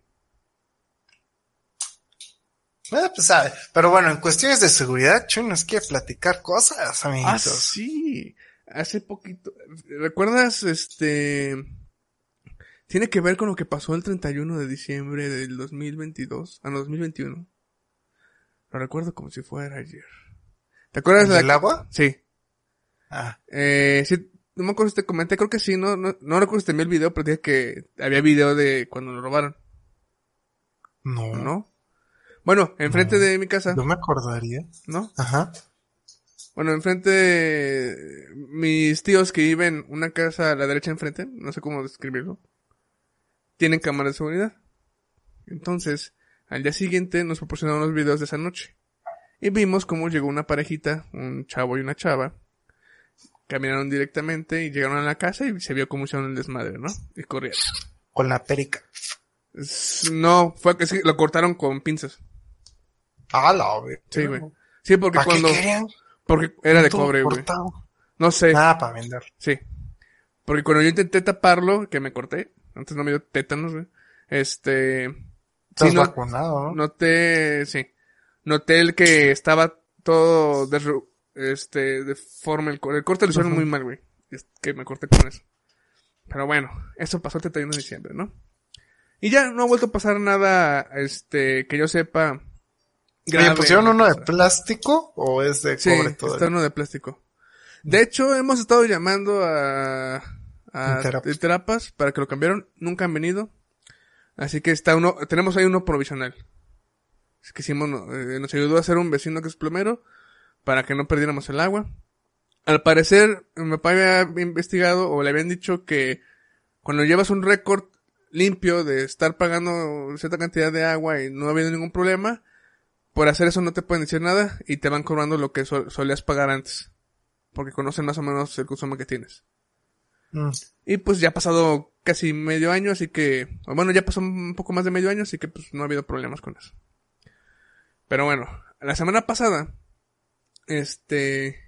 Eh, pues sabe. Pero bueno, en cuestiones de seguridad, Chuy nos quiere platicar cosas, Ah, amiguitos. sí. Hace poquito. ¿Recuerdas este? Tiene que ver con lo que pasó el 31 de diciembre del 2022 a 2021. Lo recuerdo como si fuera ayer. ¿Te acuerdas ¿El de del agua? Sí. Ah, Eh, sí, no me acuerdo si te comenté, creo que sí, no, no, no recuerdo si te envié el video, pero dije que había video de cuando lo robaron, no. ¿no? Bueno, enfrente No. de mi casa, Yo me acordaría. ¿no? Ajá. Bueno, enfrente de mis tíos que viven una casa a la derecha enfrente, no sé cómo describirlo, tienen cámaras de seguridad. Entonces, al día siguiente nos proporcionaron los videos de esa noche. Y vimos cómo llegó una parejita, un chavo y una chava. Caminaron directamente y llegaron a la casa y se vio cómo hicieron el desmadre, ¿no? Y corrieron. Con la perica. No, fue que sí, lo cortaron con pinzas. Ah, la güey. Sí, güey. Sí, porque ¿Para cuando... qué? Porque era de cobre, güey. No sé. Nada para vender. Sí. Porque cuando yo intenté taparlo, que me corté, antes no me dio tétanos, güey. Este, Estás Sí, no- vacunado, ¿no? Noté, sí. Noté el que estaba todo de, este, deforme. El, co- el corte lo hicieron muy mal, güey. Es que me corté con eso. Pero bueno, eso pasó el 31 de diciembre, ¿no? Y ya no ha vuelto a pasar nada, este, que yo sepa. ¿Le pusieron uno de plástico o es de Sí, cobre está uno de plástico. De hecho, hemos estado llamando a, a Interapas. Interapas para que lo cambiaron. Nunca han venido. Así que está uno, tenemos ahí uno provisional. Es que hicimos, eh, nos ayudó a hacer un vecino que es plomero para que no perdiéramos el agua. Al parecer, mi papá había investigado o le habían dicho que cuando llevas un récord limpio de estar pagando cierta cantidad de agua y no ha habido ningún problema, por hacer eso no te pueden decir nada y te van cobrando lo que sol- solías pagar antes. Porque conocen más o menos el consumo que tienes. Mm. Y pues ya ha pasado casi medio año, así que, bueno, ya pasó un poco más de medio año, así que pues no ha habido problemas con eso. Pero bueno, la semana pasada, este,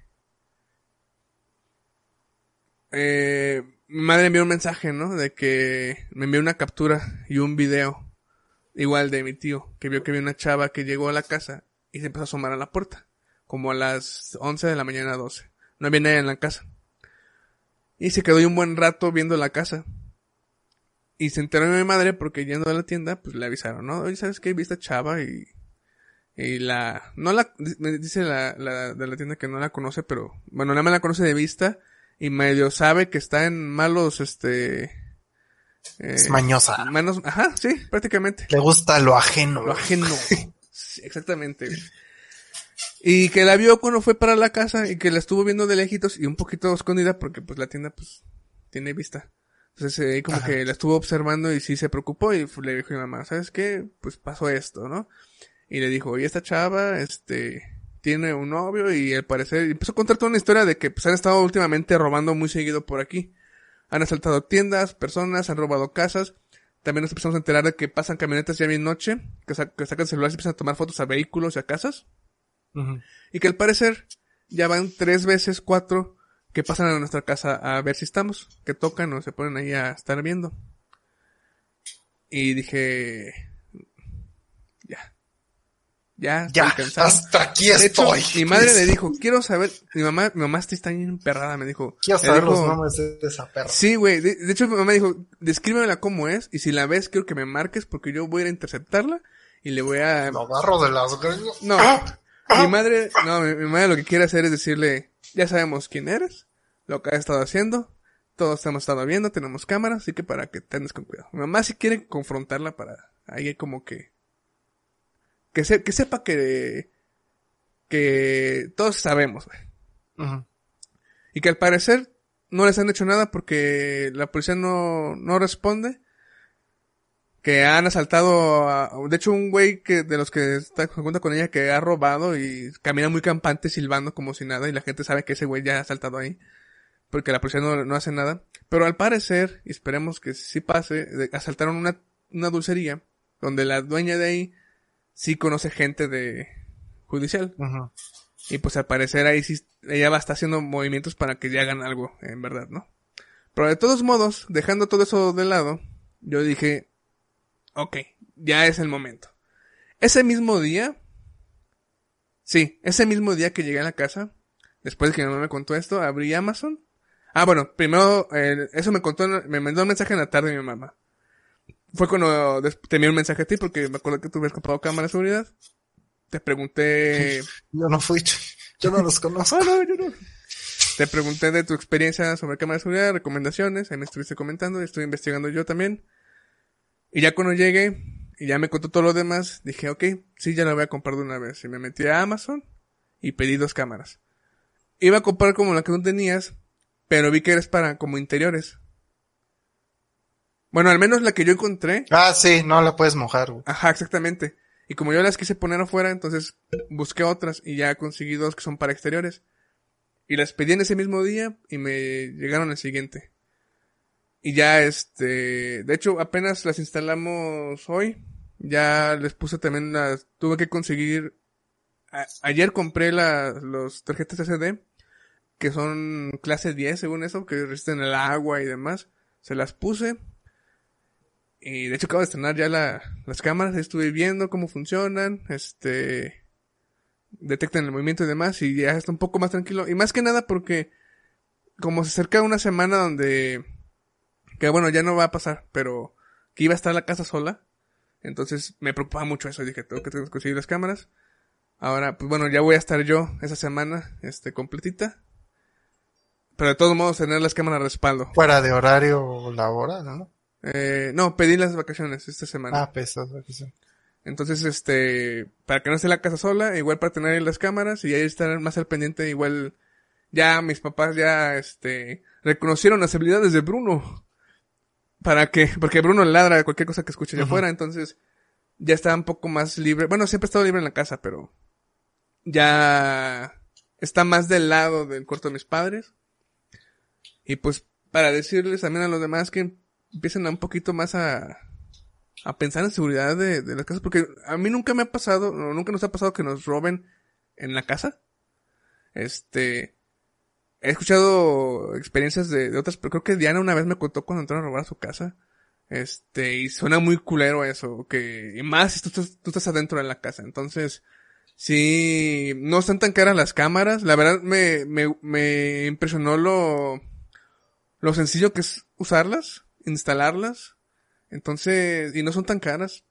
eh, mi madre envió un mensaje, ¿no? De que me envió una captura y un video, igual de mi tío, que vio que había una chava que llegó a la casa y se empezó a asomar a la puerta, como a las 11 de la mañana 12. No había nadie en la casa. Y se quedó ahí un buen rato viendo la casa. Y se enteró mi madre porque yendo a la tienda, pues le avisaron, ¿no? Oye, ¿sabes qué? Vi esta chava y... Y la... No la... Me dice la, la de la tienda que no la conoce, pero... Bueno, nada más la conoce de vista. Y medio sabe que está en malos, este... eh, Es mañosa. Manos... Ajá, sí, prácticamente. Le gusta lo ajeno. Lo ajeno. Sí, exactamente. Y que la vio cuando fue para la casa y que la estuvo viendo de lejitos y un poquito escondida porque pues la tienda pues tiene vista. Entonces eh, ahí como Ajá. que la estuvo observando y sí se preocupó y le dijo a mi mamá, ¿sabes qué? Pues pasó esto, ¿no? Y le dijo, oye, esta chava, este, tiene un novio y al parecer y empezó a contar toda una historia de que pues han estado últimamente robando muy seguido por aquí. Han asaltado tiendas, personas, han robado casas. También nos empezamos a enterar de que pasan camionetas ya bien noche, que, sa- que sacan celulares y empiezan a tomar fotos a vehículos y a casas. Y que al parecer ya van tres veces, cuatro, que pasan a nuestra casa a ver si estamos, que tocan o se ponen ahí a estar viendo. Y dije, ya, Ya, hasta aquí hecho, estoy. mi madre le dijo, quiero saber, mi mamá, mi mamá está bien emperrada, me dijo. Quiero saber dijo, los nombres de esa perra. Sí, güey. De, de hecho, mi mamá dijo, descríbemela cómo es. Y si la ves, quiero que me marques porque yo voy a ir a interceptarla. Y le voy a... Lo agarro de las. No. Mi madre, no, mi, mi madre lo que quiere hacer es decirle, ya sabemos quién eres, lo que has estado haciendo, todos te hemos estado viendo, tenemos cámaras, así que para que te andes con cuidado. Mi mamá sí quiere confrontarla para, ahí como que, que, se, que sepa que, que todos sabemos, güey. Y que al parecer no les han hecho nada porque la policía no, no responde. Que han asaltado a, de hecho un güey que, de los que está, se cuenta con ella que ha robado y camina muy campante silbando como si nada y la gente sabe que ese güey ya ha asaltado ahí. Porque la policía no, no hace nada. Pero al parecer, y esperemos que sí pase, asaltaron una, una dulcería donde la dueña de ahí sí conoce gente de judicial. Y pues al parecer ahí sí, ella va a estar haciendo movimientos para que ya hagan algo, en verdad, ¿no? Pero de todos modos, dejando todo eso de lado, yo dije, ok, ya es el momento. Ese mismo día, sí, ese mismo día que llegué a la casa, después de que mi mamá me contó esto, abrí Amazon. Ah, bueno, primero, eh, eso me contó, me mandó un mensaje en la tarde mi mamá. Fue cuando te envié un mensaje a ti porque me acuerdo que tú habías comprado cámara de seguridad. Te pregunté Yo no fui. Yo no los conozco. Ah, no, yo no. Te pregunté de tu experiencia sobre cámara de seguridad, recomendaciones, ahí me estuviste comentando, y estoy investigando yo también. Y ya cuando llegué, y ya me contó todo lo demás, dije, ok, sí, ya la voy a comprar de una vez. Y me metí a Amazon y pedí dos cámaras. Iba a comprar como la que tú tenías, pero vi que eres para como interiores. Bueno, al menos la que yo encontré, Ah, sí, no la puedes mojar, güey. Ajá, exactamente. Y como yo las quise poner afuera, entonces busqué otras y ya conseguí dos que son para exteriores. Y las pedí en ese mismo día y me llegaron el siguiente. Y ya este, de hecho apenas las instalamos hoy. Ya les puse también las, tuve que conseguir, a- ayer compré las, los tarjetas SD, que son clase 10 según eso, que resisten el agua y demás. Se las puse. Y de hecho acabo de estrenar ya la, las cámaras, estuve viendo cómo funcionan, este, detectan el movimiento y demás, y ya está un poco más tranquilo. Y más que nada porque, como se acerca una semana donde, que bueno, ya no va a pasar, pero que iba a estar la casa sola, entonces me preocupaba mucho eso, dije, tengo que conseguir las cámaras. Ahora, pues bueno, ya voy a estar yo esa semana, este, completita. Pero de todos modos tener las cámaras de respaldo. Fuera de horario laboral, ¿no? Eh, no, pedí las vacaciones esta semana. Ah, pesas, vacaciones. Entonces, este, para que no esté la casa sola, igual para tener las cámaras y ahí estar más al pendiente, igual, ya mis papás ya, este, reconocieron las habilidades de Bruno. Para que, porque Bruno ladra cualquier cosa que escuche allá afuera, entonces, ya está un poco más libre. Bueno, siempre he estado libre en la casa, pero ya está más del lado del cuarto de mis padres. Y pues, para decirles también a los demás que empiecen a un poquito más a, a pensar en seguridad de, de las casas, porque a mí nunca me ha pasado, nunca nos ha pasado que nos roben en la casa. Este, he escuchado experiencias de, de otras, pero creo que Diana una vez me contó cuando entraron a robar su casa. Este, y suena muy culero eso, que, y más si tú, tú estás adentro de la casa. Entonces, sí, no están tan caras las cámaras. La verdad me, me, me impresionó lo, lo sencillo que es usarlas, instalarlas. Entonces, y no son tan caras.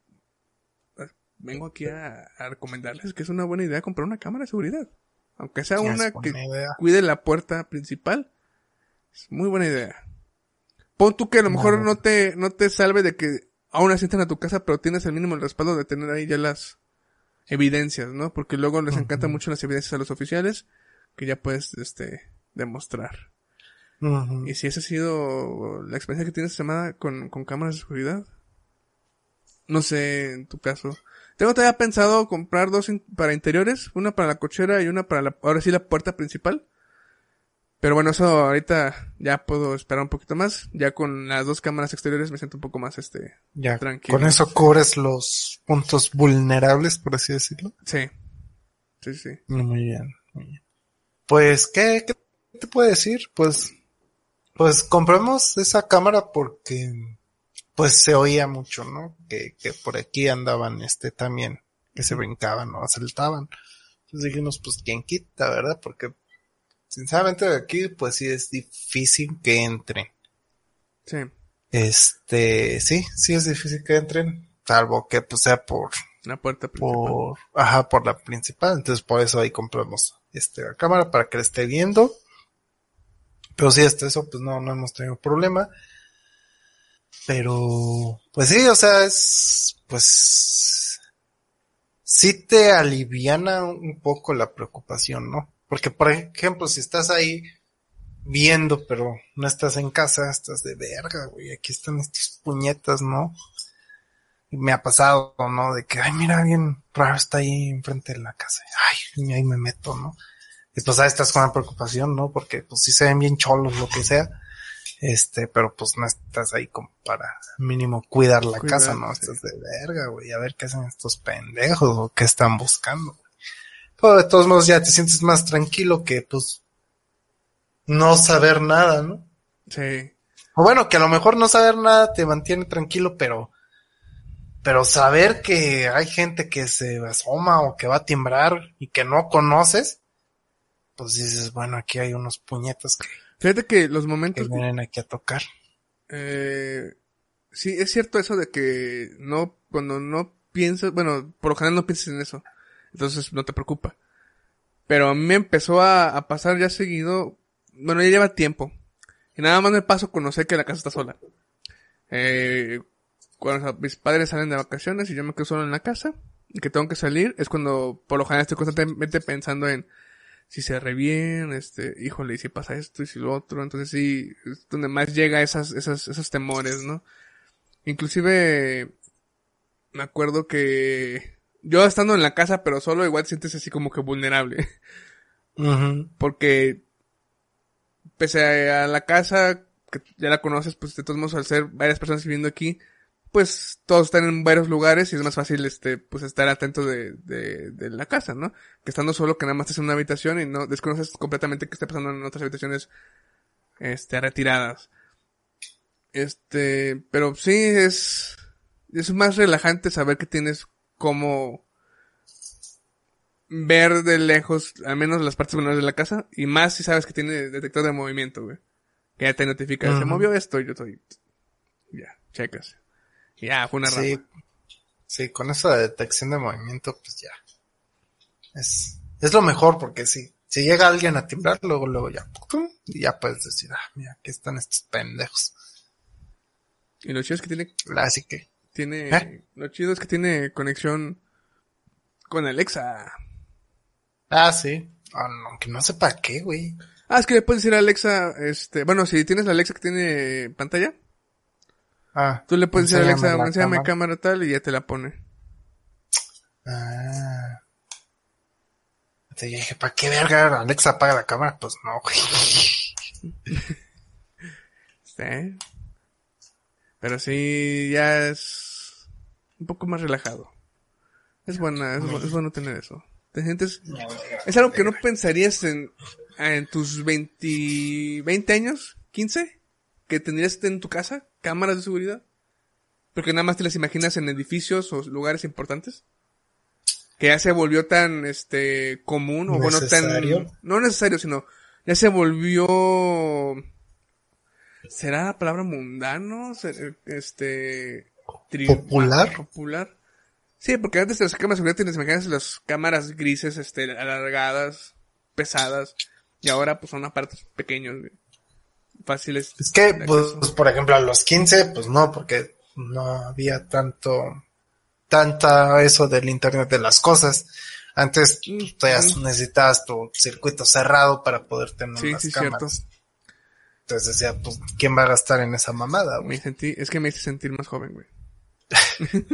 Vengo aquí a, a recomendarles que es una buena idea comprar una cámara de seguridad. Aunque sea una que idea. cuide la puerta principal. Es muy buena idea. Pon tú que a lo mejor No. no te, no te salve de que aún así entran a tu casa, pero tienes el mínimo el respaldo de tener ahí ya las evidencias, ¿no? Porque luego les encantan mucho las evidencias a los oficiales que ya puedes, este, demostrar. Y si esa ha sido la experiencia que tienes esta semana con, con cámaras de seguridad. No sé, en tu caso. Tengo todavía pensado comprar dos in- para interiores, una para la cochera y una para la, ahora sí la puerta principal. Pero bueno, eso ahorita ya puedo esperar un poquito más. Ya con las dos cámaras exteriores me siento un poco más este, Ya, Tranquilo. con eso cubres los puntos vulnerables, por así decirlo. sí. Sí, sí. Muy bien, muy bien. Pues, ¿qué, qué te puedo decir? Pues, pues compramos esa cámara porque, pues se oía mucho, ¿no? Que, que por aquí andaban, este, también, que se brincaban o asaltaban. Entonces dijimos, pues, ¿quién quita, verdad? Porque, sinceramente, aquí, pues sí es difícil que entren. Sí. Este, sí, sí es difícil que entren, salvo que, pues, sea por, La puerta principal. por, ajá, por la principal. Entonces por eso ahí compramos este la cámara para que la esté viendo. Pero sí, hasta eso, pues no, no hemos tenido problema. Pero, pues sí, o sea, es, pues, sí te aliviana un poco la preocupación, ¿no? Porque, por ejemplo, si estás ahí viendo, pero no estás en casa, estás de verga, güey, aquí están estas puñetas, ¿no? Y me ha pasado, ¿no? De que, ay, mira, alguien raro está ahí enfrente de la casa. Ay, y ahí me meto, ¿no? Y pues ahí estás con la preocupación, ¿no? Porque pues sí se ven bien cholos, lo que sea. Este, pero pues no estás ahí como para mínimo cuidar la casa, ¿no? sí. Estás de verga, güey, a ver qué hacen estos pendejos o qué están buscando. güey. Pero de todos modos ya te sientes más tranquilo que pues no saber nada, ¿no? Sí. O bueno, que a lo mejor no saber nada te mantiene tranquilo, pero, pero saber que hay gente que se asoma o que va a timbrar y que no conoces, pues dices, bueno, aquí hay unos puñetas que, Fíjate que los que momentos vienen aquí a tocar. Eh, sí, es cierto eso de que no, cuando no piensas, bueno, por lo general no piensas en eso. Entonces no te preocupa. Pero a mí me empezó a, a pasar ya seguido, bueno, ya lleva tiempo. Y nada más me paso a conocer que la casa está sola. Eh, cuando mis padres salen de vacaciones y yo me quedo solo en la casa y que tengo que salir, es cuando por lo general estoy constantemente pensando en si se re bien, este, híjole, y si pasa esto y si lo otro, entonces sí, es donde más llega esas, esas, esos temores, ¿no? Inclusive, me acuerdo que yo estando en la casa pero solo igual te sientes así como que vulnerable, Ujú. porque pese a la casa, que ya la conoces, pues de todos modos al ser varias personas viviendo aquí, pues todos están en varios lugares y es más fácil este pues estar atento de, de, de la casa, ¿no? Que estando solo que nada más estás en una habitación y no desconoces completamente qué está pasando en otras habitaciones este retiradas. Este, pero sí es, es más relajante saber que tienes como ver de lejos, al menos las partes vulnerables de la casa, y más si sabes que tiene detector de movimiento, güey. Que ya te notifica, se movió esto, yo estoy, ya, checas. Ya, fue una Sí, rama. sí, con de detección de movimiento, pues ya. Es, es lo mejor porque si, si llega alguien a timbrar, luego, luego ya, ¡pum! y ya puedes decir, ah, mira, aquí están estos pendejos. Y lo chido es que tiene, Así que, tiene, ¿Eh? lo chido es que tiene conexión con Alexa. ah, sí, Ah, no, aunque no sé para qué, güey. Ah, es que le puedes decir a Alexa, este, bueno, si tienes la Alexa que tiene pantalla, Ah, tú le puedes decir a Alexa, enséñame cámara. cámara tal y ya te la pone. Ah. Te dije, ¿para qué verga Alexa apaga la cámara? Pues no, güey. Sí. Pero sí, ya es un poco más relajado. Es buena, es, bu- es bueno tener eso. Te sientes, es algo que no pensarías en, en tus 20, 20 años, 15, que tendrías en tu casa, cámaras de seguridad. Porque nada más te las imaginas en edificios o lugares importantes. Que ya se volvió tan, este, común, o bueno, tan, no necesario, sino, ya se volvió, ¿será la palabra mundano? Este, tri- ¿Popular? Popular. Sí, porque antes de las cámaras de seguridad tienes imaginas las cámaras grises, este, alargadas, pesadas, y ahora pues son aparatos pequeños, güey. Fáciles. Es que, pues, pues, por ejemplo, a los 15, pues no, porque no había tanto, tanta eso del Internet de las cosas. Antes, Mm, tú mm. necesitabas tu circuito cerrado para poder tener Sí, las sí, cámaras. Entonces decía, pues, ¿quién va a gastar en esa mamada, Me güey? sentí, es que me hice sentir más joven, güey.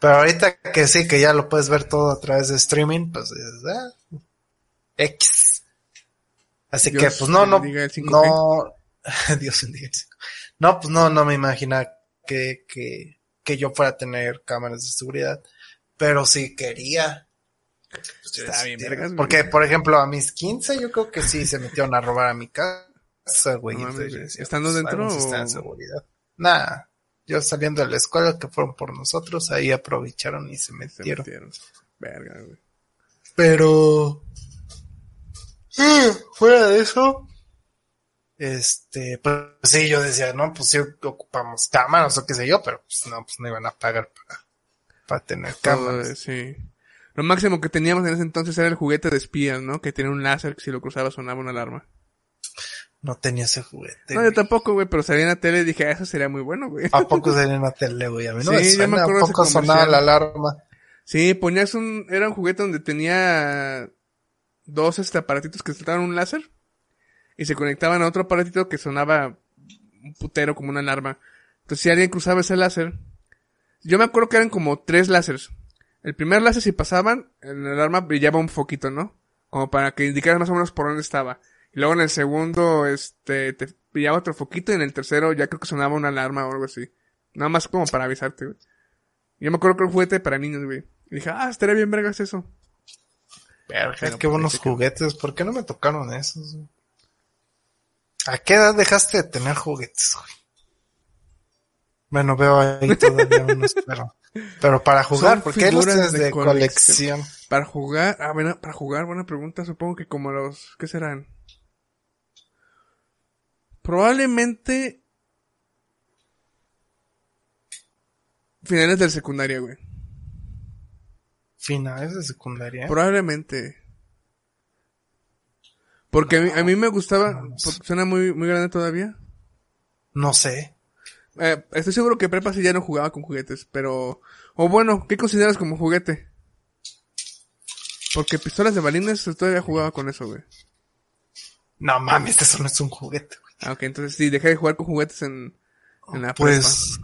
Pero ahorita que sí, que ya lo puedes ver todo a través de streaming, pues, ah, X. Así Dios que, pues, no, no, bendiga el 5G. no, Dios 5G. No, pues, no, no me imagina que, que, que yo fuera a tener cámaras de seguridad, pero sí quería. Pues, Está bien, vergas. Porque, por ejemplo, a mis 15 yo creo que sí se metieron a robar a mi casa, güey. No ¿Estando pues, dentro o- de seguridad. Nah, yo saliendo de la escuela que fueron por nosotros, ahí aprovecharon y se Se metieron. metieron. Verga, güey. Pero eh, fuera de eso, este, pues sí, yo decía, no, pues sí ocupamos cámaras o qué sé yo, pero pues no, pues no iban a pagar para, para tener Todo, cámaras. sí. Lo máximo que teníamos en ese entonces era el juguete de espías, ¿no? Que tenía un láser que si lo cruzaba sonaba una alarma. No tenía ese juguete. No, güey. yo tampoco, güey, pero salía en la tele y dije, ah, eso sería muy bueno, güey. ¿A poco sería en la tele, güey? A mí no Sí, me yo me acuerdo ¿A poco sonaba la alarma? Sí, ponías un, era un juguete donde tenía dos este aparatitos que saltaban un láser y se conectaban a otro aparatito que sonaba un putero como una alarma. Entonces si alguien cruzaba ese láser, yo me acuerdo que eran como tres láseres. El primer láser si pasaban, en la alarma brillaba un foquito, ¿no? Como para que indicara más o menos por dónde estaba. Y luego en el segundo, este, te brillaba otro foquito y en el tercero ya creo que sonaba una alarma o algo así. Nada más como para avisarte, güey. Yo me acuerdo que era un juguete para niños, güey. Y dije, ah, estaría bien vergas eso. Verga, qué buenos juguetes. ¿Por qué no me tocaron esos? güey? ¿A qué edad dejaste de tener juguetes, güey? Bueno, veo ahí todavía unos, pero, pero para jugar, porque hay los figuras tienes de de colección. Para jugar, ah, bueno, para jugar, buena pregunta, supongo que como los, ¿qué serán? Probablemente finales del secundaria, güey. Finales de secundaria. Probablemente. Porque a mí, a mí me gustaba, porque suena muy, muy grande todavía. No sé. Eh, estoy seguro que prepa sí ya no jugaba con juguetes, pero... O bueno, ¿qué consideras como juguete? Porque pistolas de balines todavía jugaba con eso, güey. No mames, eso no es un juguete, güey. Ah, ok, entonces sí, dejé de jugar con juguetes en, en la prepa. Pues,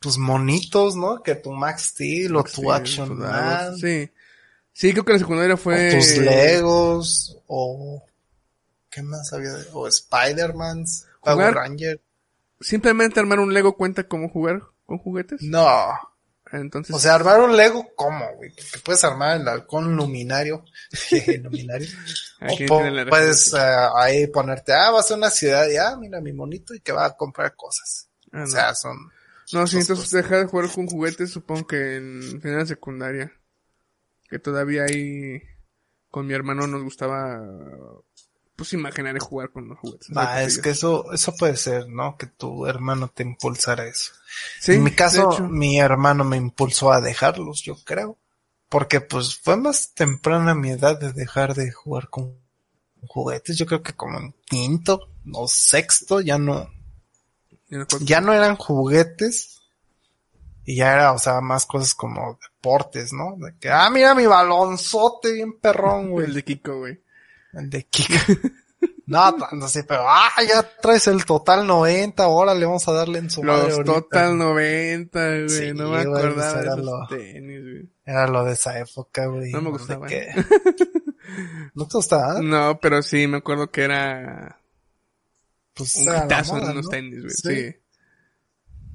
pues monitos, ¿no? Que tu Max Steel o tu Action pues, Man. dados, Sí. Sí, creo que la secundaria fue... O tus Legos, o... ¿Qué más había? O Spider-Man's, Power Ranger. Simplemente armar un Lego cuenta como jugar con juguetes. No. Entonces, O sea, armar un Lego, ¿cómo, güey? Porque puedes armar el halcón luminario. luminario. o po- puedes eh, ahí ponerte, ah, vas a una ciudad y, ah, mira mi monito y que va a comprar cosas. Ah. O sea, son... No, sí, entonces dejar de jugar con juguetes supongo que en final secundaria. Que todavía ahí con mi hermano nos gustaba pues imaginar y jugar con los juguetes. Ah, es que eso, eso puede ser, ¿no? Que tu hermano te impulsara eso. Sí, en mi caso, mi hermano me impulsó a dejarlos, yo creo. Porque pues fue más temprana mi edad de dejar de jugar con juguetes. Yo creo que como en quinto o sexto ya no, Ya no juego- ya no eran juguetes. Y ya era, o sea, más cosas como deportes, ¿no? De que, ah, mira mi balonzote bien perrón, güey. El de Kiko, güey. El de Kika. No, tanto así, pero, ah, ya traes el total 90, ahora le vamos a darle en su madre Los ahorita. Total 90, güey. Sí, no me güey, acordaba pues de esos lo- tenis, güey. Era lo de esa época, güey. No me gustaba. que- ¿No te gustaba? No, pero sí, me acuerdo que era Pues un moda, en ¿no? tenis, güey. Sí.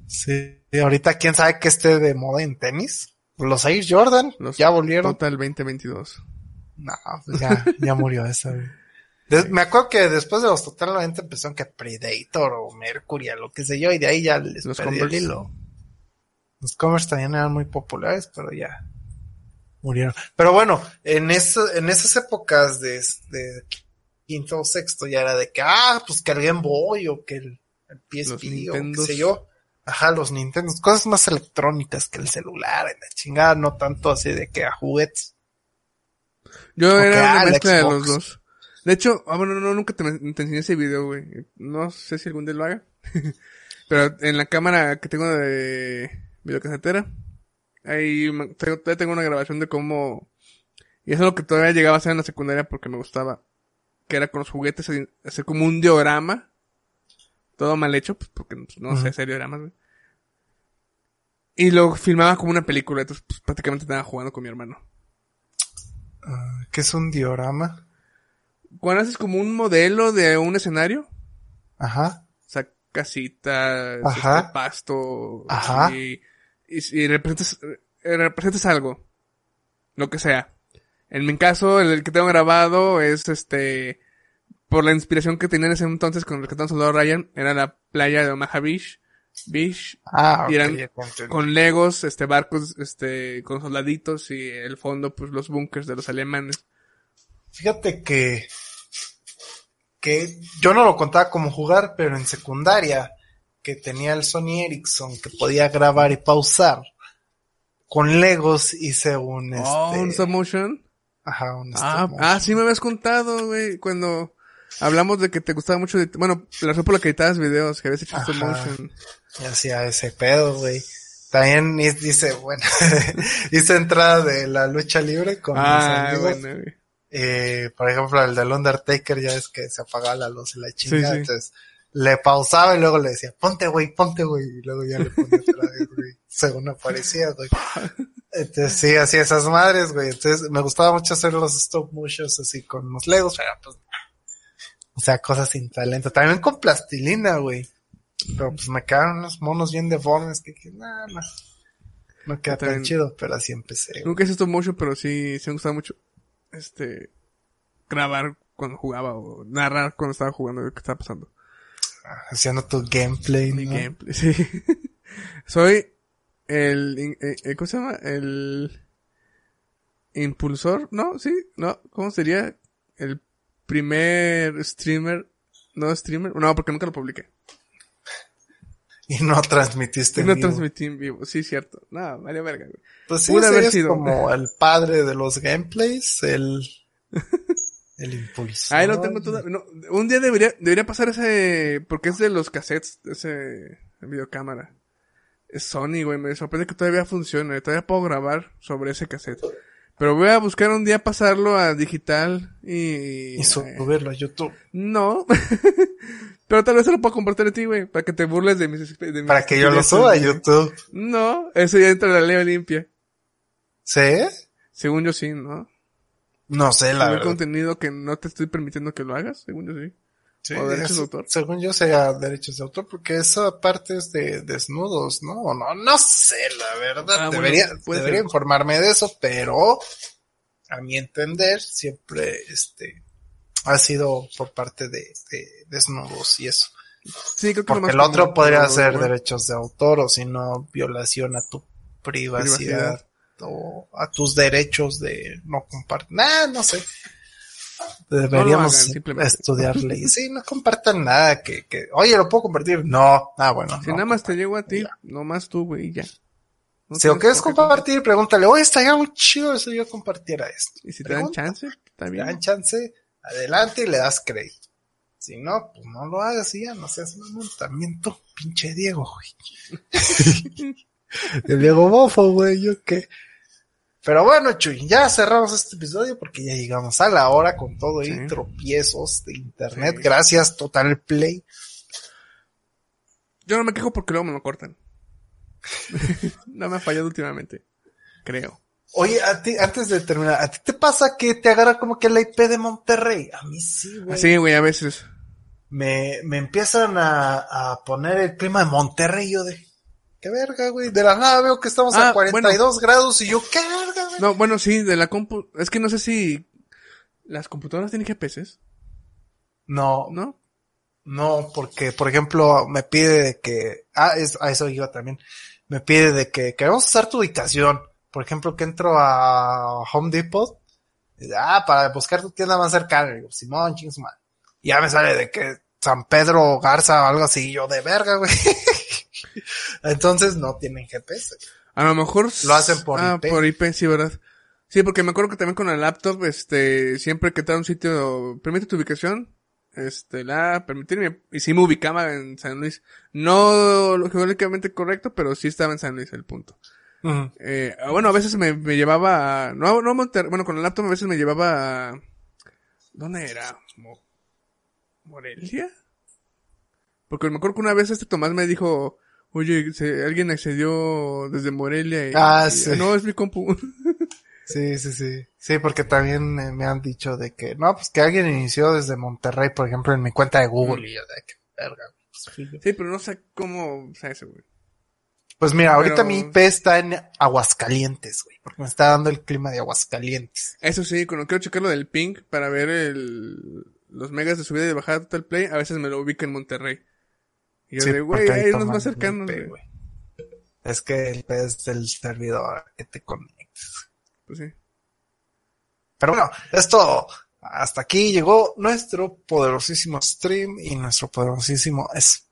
Sí. Sí. Ahorita, ¿quién sabe que esté de moda en tenis? Los Air Jordan Los ya volvieron. Total 2022. No, pues ya, ya murió esa, me acuerdo que después de los Total 90 empezaron que Predator o Mercury, o lo que sé yo, y de ahí ya les Los perdí el hilo. Los Converse también eran muy populares, pero ya murieron. Pero bueno, en eso, en esas épocas de, de quinto o sexto ya era de que, ah, pues que el Game Boy o que el, el PSP o qué sé yo. Ajá, los Nintendo, cosas más electrónicas que el celular, en la chingada, no tanto así de que a juguetes. Yo era una mezcla de los dos. De hecho, ah, bueno, no, nunca te, te enseñé ese video, güey. No sé si algún día lo haga. Pero en la cámara que tengo de videocasetera, ahí tengo, todavía tengo una grabación de cómo... Y eso es lo que todavía llegaba a hacer en la secundaria porque me gustaba. Que era con los juguetes, hacer como un diorama. Todo mal hecho, pues porque no sé hacer dioramas, güey. Y lo filmaba como una película, entonces pues, prácticamente estaba jugando con mi hermano. Ah, ¿Qué es un diorama? Cuando haces como un modelo de un escenario, Ajá. o sea, casitas, Ajá. este, pasto, Ajá. Y, y, y representas, eh, representas algo, lo que sea. En mi caso, el que tengo grabado es este, por la inspiración que tenía en ese entonces con el que hablando Ryan, era la playa de Omaha Beach, Beach, Ah, Y eran con legos, este, barcos, este, con soldaditos y el fondo, pues los bunkers de los alemanes. Fíjate que, que yo no lo contaba como jugar, pero en secundaria, que tenía el Sony Ericsson que podía grabar y pausar, con Legos hice un, Oh, un este, stop motion. ajá, un Ah, stop ah, motion. sí me habías contado, güey, cuando hablamos de que te gustaba mucho, de, bueno, la razón por la que editabas videos, que habías hecho stop Ajá. motion. Y hacía ese pedo, güey. También dice, bueno, hice entrada de la lucha libre con mis Ah, amigos. bueno. Eh, por ejemplo, el del Undertaker ya es que se apagaba la luz y la chingada. sí. Entonces, le pausaba y luego le decía, ponte, güey, ponte, güey. Y luego ya le ponía otra vez, güey. Según aparecía, güey. Entonces, sí, hacía esas madres, güey. Entonces, me gustaba mucho hacer los stop motions así con los legos, pero pues, o sea, cosas sin talento. También con plastilina, güey. Pero pues me quedaron unos monos bien deformes que dije, nah, no. No queda tan chido, pero así empecé. Nunca hice stop motion, pero sí, sí me gustaba mucho, este, grabar cuando jugaba o narrar cuando estaba jugando lo que estaba pasando. Haciendo tu gameplay, Mi ¿no? gameplay, sí. Soy el, in- eh, eh, ¿cómo se llama? El impulsor, ¿no? Sí, ¿no? ¿Cómo sería? El primer streamer, no streamer, no, porque nunca lo publiqué. Y no transmitiste. en no vivo. transmití en vivo, sí, cierto. No, vale verga, güey. Pues sí, haber sido. como el padre de los gameplays, el, el impulso. Ahí lo tengo todo. No, un día debería, debería pasar ese, porque es de los cassettes, ese videocámara. Es Sony, güey, me sorprende que todavía funcione, todavía puedo grabar sobre ese cassette. Pero voy a buscar un día pasarlo a digital y... Y subirlo a YouTube. No. Pero tal vez se lo puedo compartir a ti, güey, para que te burles de mis... de mis Para que yo lo suba a. YouTube. No, eso ya entra en la ley Olimpia. ¿Sí? Según yo sí, ¿no? No sé, la Subir verdad. contenido que no te estoy permitiendo que lo hagas, según yo sí. Sí, ¿O derechos es- de autor? Según yo sería derechos de autor, porque esa parte es de desnudos, ¿no? O No, no sé, la verdad. Ah, bueno, debería puede debería informarme de eso, pero a mi entender siempre este ha sido por parte de, de desnudos y eso. Sí, creo que Porque el otro podría ser bueno. derechos de autor o si no violación a tu privacidad, Privacidad. o a tus derechos de no compartir. Nah, no sé. No Deberíamos simplemente. estudiar leyes. Sí, no compartan nada que, que, oye, ¿lo puedo compartir? No. Ah, bueno. Si no. nada más te llego a ti, nomás tú, güey, ya. No Si lo quieres compartir, pregúntale, oye, estaría muy chido si yo compartiera esto. Y si te dan chance, está Te bien. dan chance, adelante y le das crédito. Si no, pues no lo hagas y ya, no seas mamón. También tú, pinche Diego, güey. El Diego Bofo, güey, yo qué. Pero bueno, Chuy, ya cerramos este episodio porque ya llegamos a la hora con todo Sí. y tropiezos de internet. Sí. Gracias, Total Play. Yo no me quejo porque luego me lo cortan. no me ha fallado últimamente. Creo. Oye, a ti, antes de terminar, ¿a ti te pasa que te agarra como que la IP de Monterrey? A mí sí, güey. Así, güey, a veces. me, me empiezan a, a poner el clima de Monterrey yo de, qué verga, güey. De la nada veo que estamos Ah, a 42 grados y yo, qué verga, güey. No, bueno, sí, de la compu. Es que no sé si las computadoras tienen GPS, No, ¿no? no, porque, por ejemplo, me pide de que, ah, es, a eso iba también. Me pide de que queremos usar tu ubicación. Por ejemplo, que entro a Home Depot. y ah, para buscar tu tienda más cercana. Y digo, Simón, ching su madre. Y ya me sale de que San Pedro Garza o algo así. yo de verga, güey. Entonces no tienen GPS. A lo mejor... Lo hacen por ah, IP. por IP, sí, ¿verdad? Sí, porque me acuerdo que también con la laptop, este, siempre que entraba a un sitio, permite tu ubicación, este, la permitirme, y sí me ubicaba en San Luis. No lo geográficamente correcto, pero sí estaba en San Luis el punto. Ujú. Eh, bueno, a veces me, me llevaba a, no, no a Monter- bueno, con el laptop a veces me llevaba a, ¿dónde era? Mo- ¿Morelia? Porque me acuerdo que una vez este Tomás me dijo, oye, se- alguien accedió desde Morelia y, Ah, y- sí. no, es mi compu. Sí, sí, sí. Sí, porque también me han dicho de que, no, pues que alguien inició desde Monterrey, por ejemplo, en mi cuenta de Google. Y yo de que, verga. pues, sí, pero no sé cómo, o sea, eso, güey. Pues mira, ahorita Pero- mi IP está en Aguascalientes, güey, porque me está dando el clima de Aguascalientes. Eso sí, cuando quiero checar lo del ping para ver el, los megas de subida y de bajada de Total Play, a veces me lo ubica en Monterrey. Y yo Sí, de, güey, ahí nos más cercanos, güey. Es que el es del servidor que te conectas. Pues sí. Pero bueno, esto hasta aquí llegó nuestro poderosísimo stream y nuestro poderosísimo es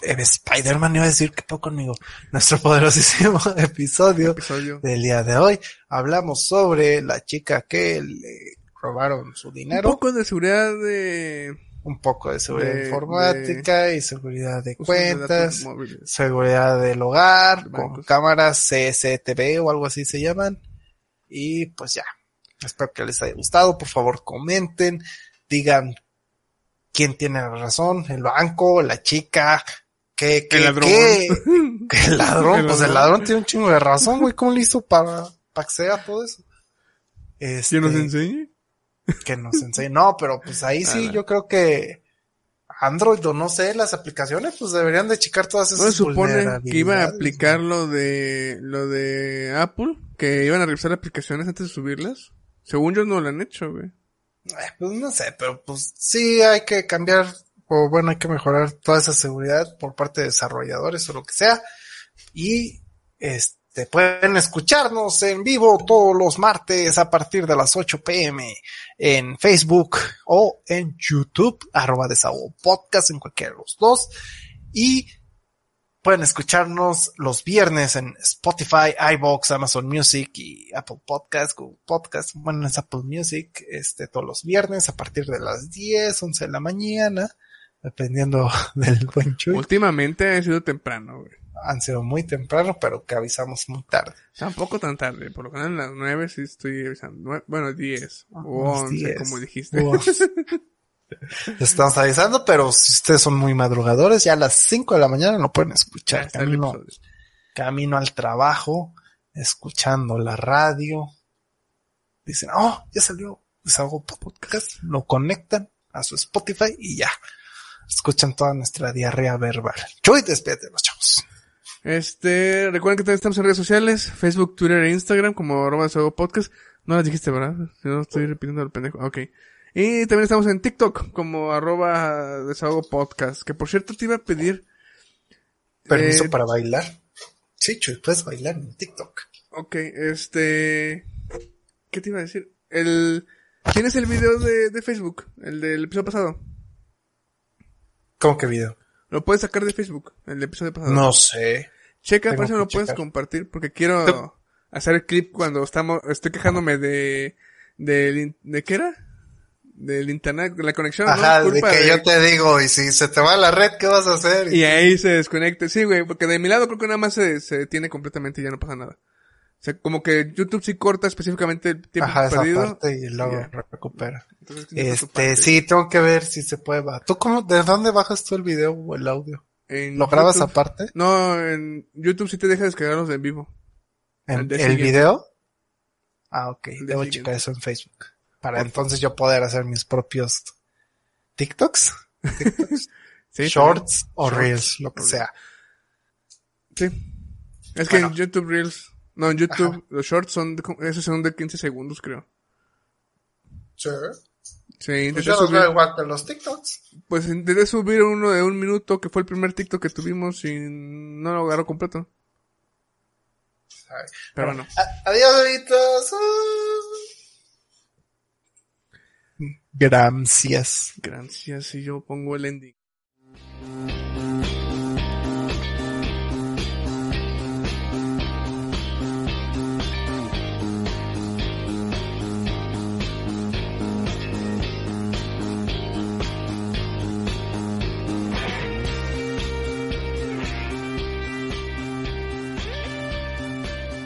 Spider-Man iba a decir que poco conmigo. Nuestro poderosísimo episodio Episodio. del día de hoy. Hablamos sobre la chica que le robaron su Un dinero, poco de seguridad de un poco de seguridad de- informática y seguridad de cuentas, seguridad del hogar, con cámaras CCTV o algo así se llaman. Y pues ya. Espero que les haya gustado. Por favor, comenten, digan quién tiene la razón, el banco, la chica, qué, qué, El ladrón. qué- que el ladrón, El pues el ladrón. tiene un chingo de razón, güey. ¿Cómo le hizo para, para acceder a todo eso? Este, ¿Quién nos enseñe? Que nos enseñe. No, pero pues ahí sí yo creo que Android o no sé, las aplicaciones pues deberían de checar todas esas No se supone que iba a aplicar lo de lo de Apple, que iban a revisar aplicaciones antes de subirlas. Según yo no lo han hecho, güey. Eh, Pues no sé, pero pues sí hay que cambiar o bueno, hay que mejorar toda esa seguridad por parte de desarrolladores o lo que sea. Y este pueden escucharnos en vivo todos los martes a partir de las 8 pm en Facebook o en YouTube, arroba desahogo podcast en cualquiera de los dos. Y pueden escucharnos los viernes en Spotify, iBox, Amazon Music y Apple Podcast, Google Podcast. Bueno, es Apple Music, este, todos los viernes a partir de las 10, 11 de la mañana, dependiendo del buen Chuy. Últimamente ha sido temprano, güey. Han sido muy temprano, pero que avisamos muy tarde. Tampoco tan tarde, por lo general a las 9 sí estoy avisando. Bueno, 10 o Unos 11, 10. como dijiste. Estamos avisando, pero si ustedes son muy madrugadores, ya a las 5 de la mañana lo pueden escuchar. Camino, camino al trabajo, escuchando la radio. Dicen, oh, ya salió Desahogo Podcast. Lo conectan, a su Spotify y ya. Escuchan toda nuestra diarrea verbal. Chuy, despídete los chavos. Este, recuerden que también estamos en redes sociales, Facebook, Twitter e Instagram como arroba desahogo podcast. No las dijiste, ¿verdad? Si no estoy repitiendo el pendejo. Ok. Y también estamos en TikTok como arroba desahogo podcast. Que por cierto te iba a pedir. Permiso eh, para bailar. Sí, Chuy, puedes bailar en TikTok. Ok, este... ¿Qué te iba a decir? El... ¿Tienes el video de, de Facebook? El del episodio pasado. ¿Cómo que video? Lo puedes sacar de Facebook, el episodio pasado. No sé. Checa, Tengo por eso que lo puedes checar. compartir, porque quiero Tú- hacer el clip cuando estamos, estoy quejándome de, del in- ¿de qué era? Del internet, la conexión, Ajá, ¿no? de que yo te digo, y si se te va la red, ¿qué vas a hacer? Y ahí se desconecta, sí, güey, porque de mi lado creo que nada más se, se detiene completamente y ya no pasa nada. O sea, como que YouTube sí corta específicamente el tiempo Ajá, esa perdido. parte y luego recupera. Entonces, Este, sí, tengo que ver si se puede. ¿Tú cómo, de dónde bajas tú el video o el audio? En ¿Lo grabas YouTube- aparte? No, en YouTube sí te deja descargarlos en vivo. ¿En Al día el video? Ah, ok. Debo checar eso en Facebook. Para entonces yo poder hacer mis propios TikToks, Sí, Shorts o Shorts. Reels, lo que sea. Sí. Es que Bueno. en YouTube Reels, no, en YouTube los shorts son, de, esos son de 15 segundos, creo. Sí. Pues intenté yo los veo TikToks. pues intenté subir uno de un minuto, que fue el primer TikTok que tuvimos y no lo agarró completo. Ay. Pero bueno. Adiós, bebitos. Gracias. Gracias, y yo pongo el ending.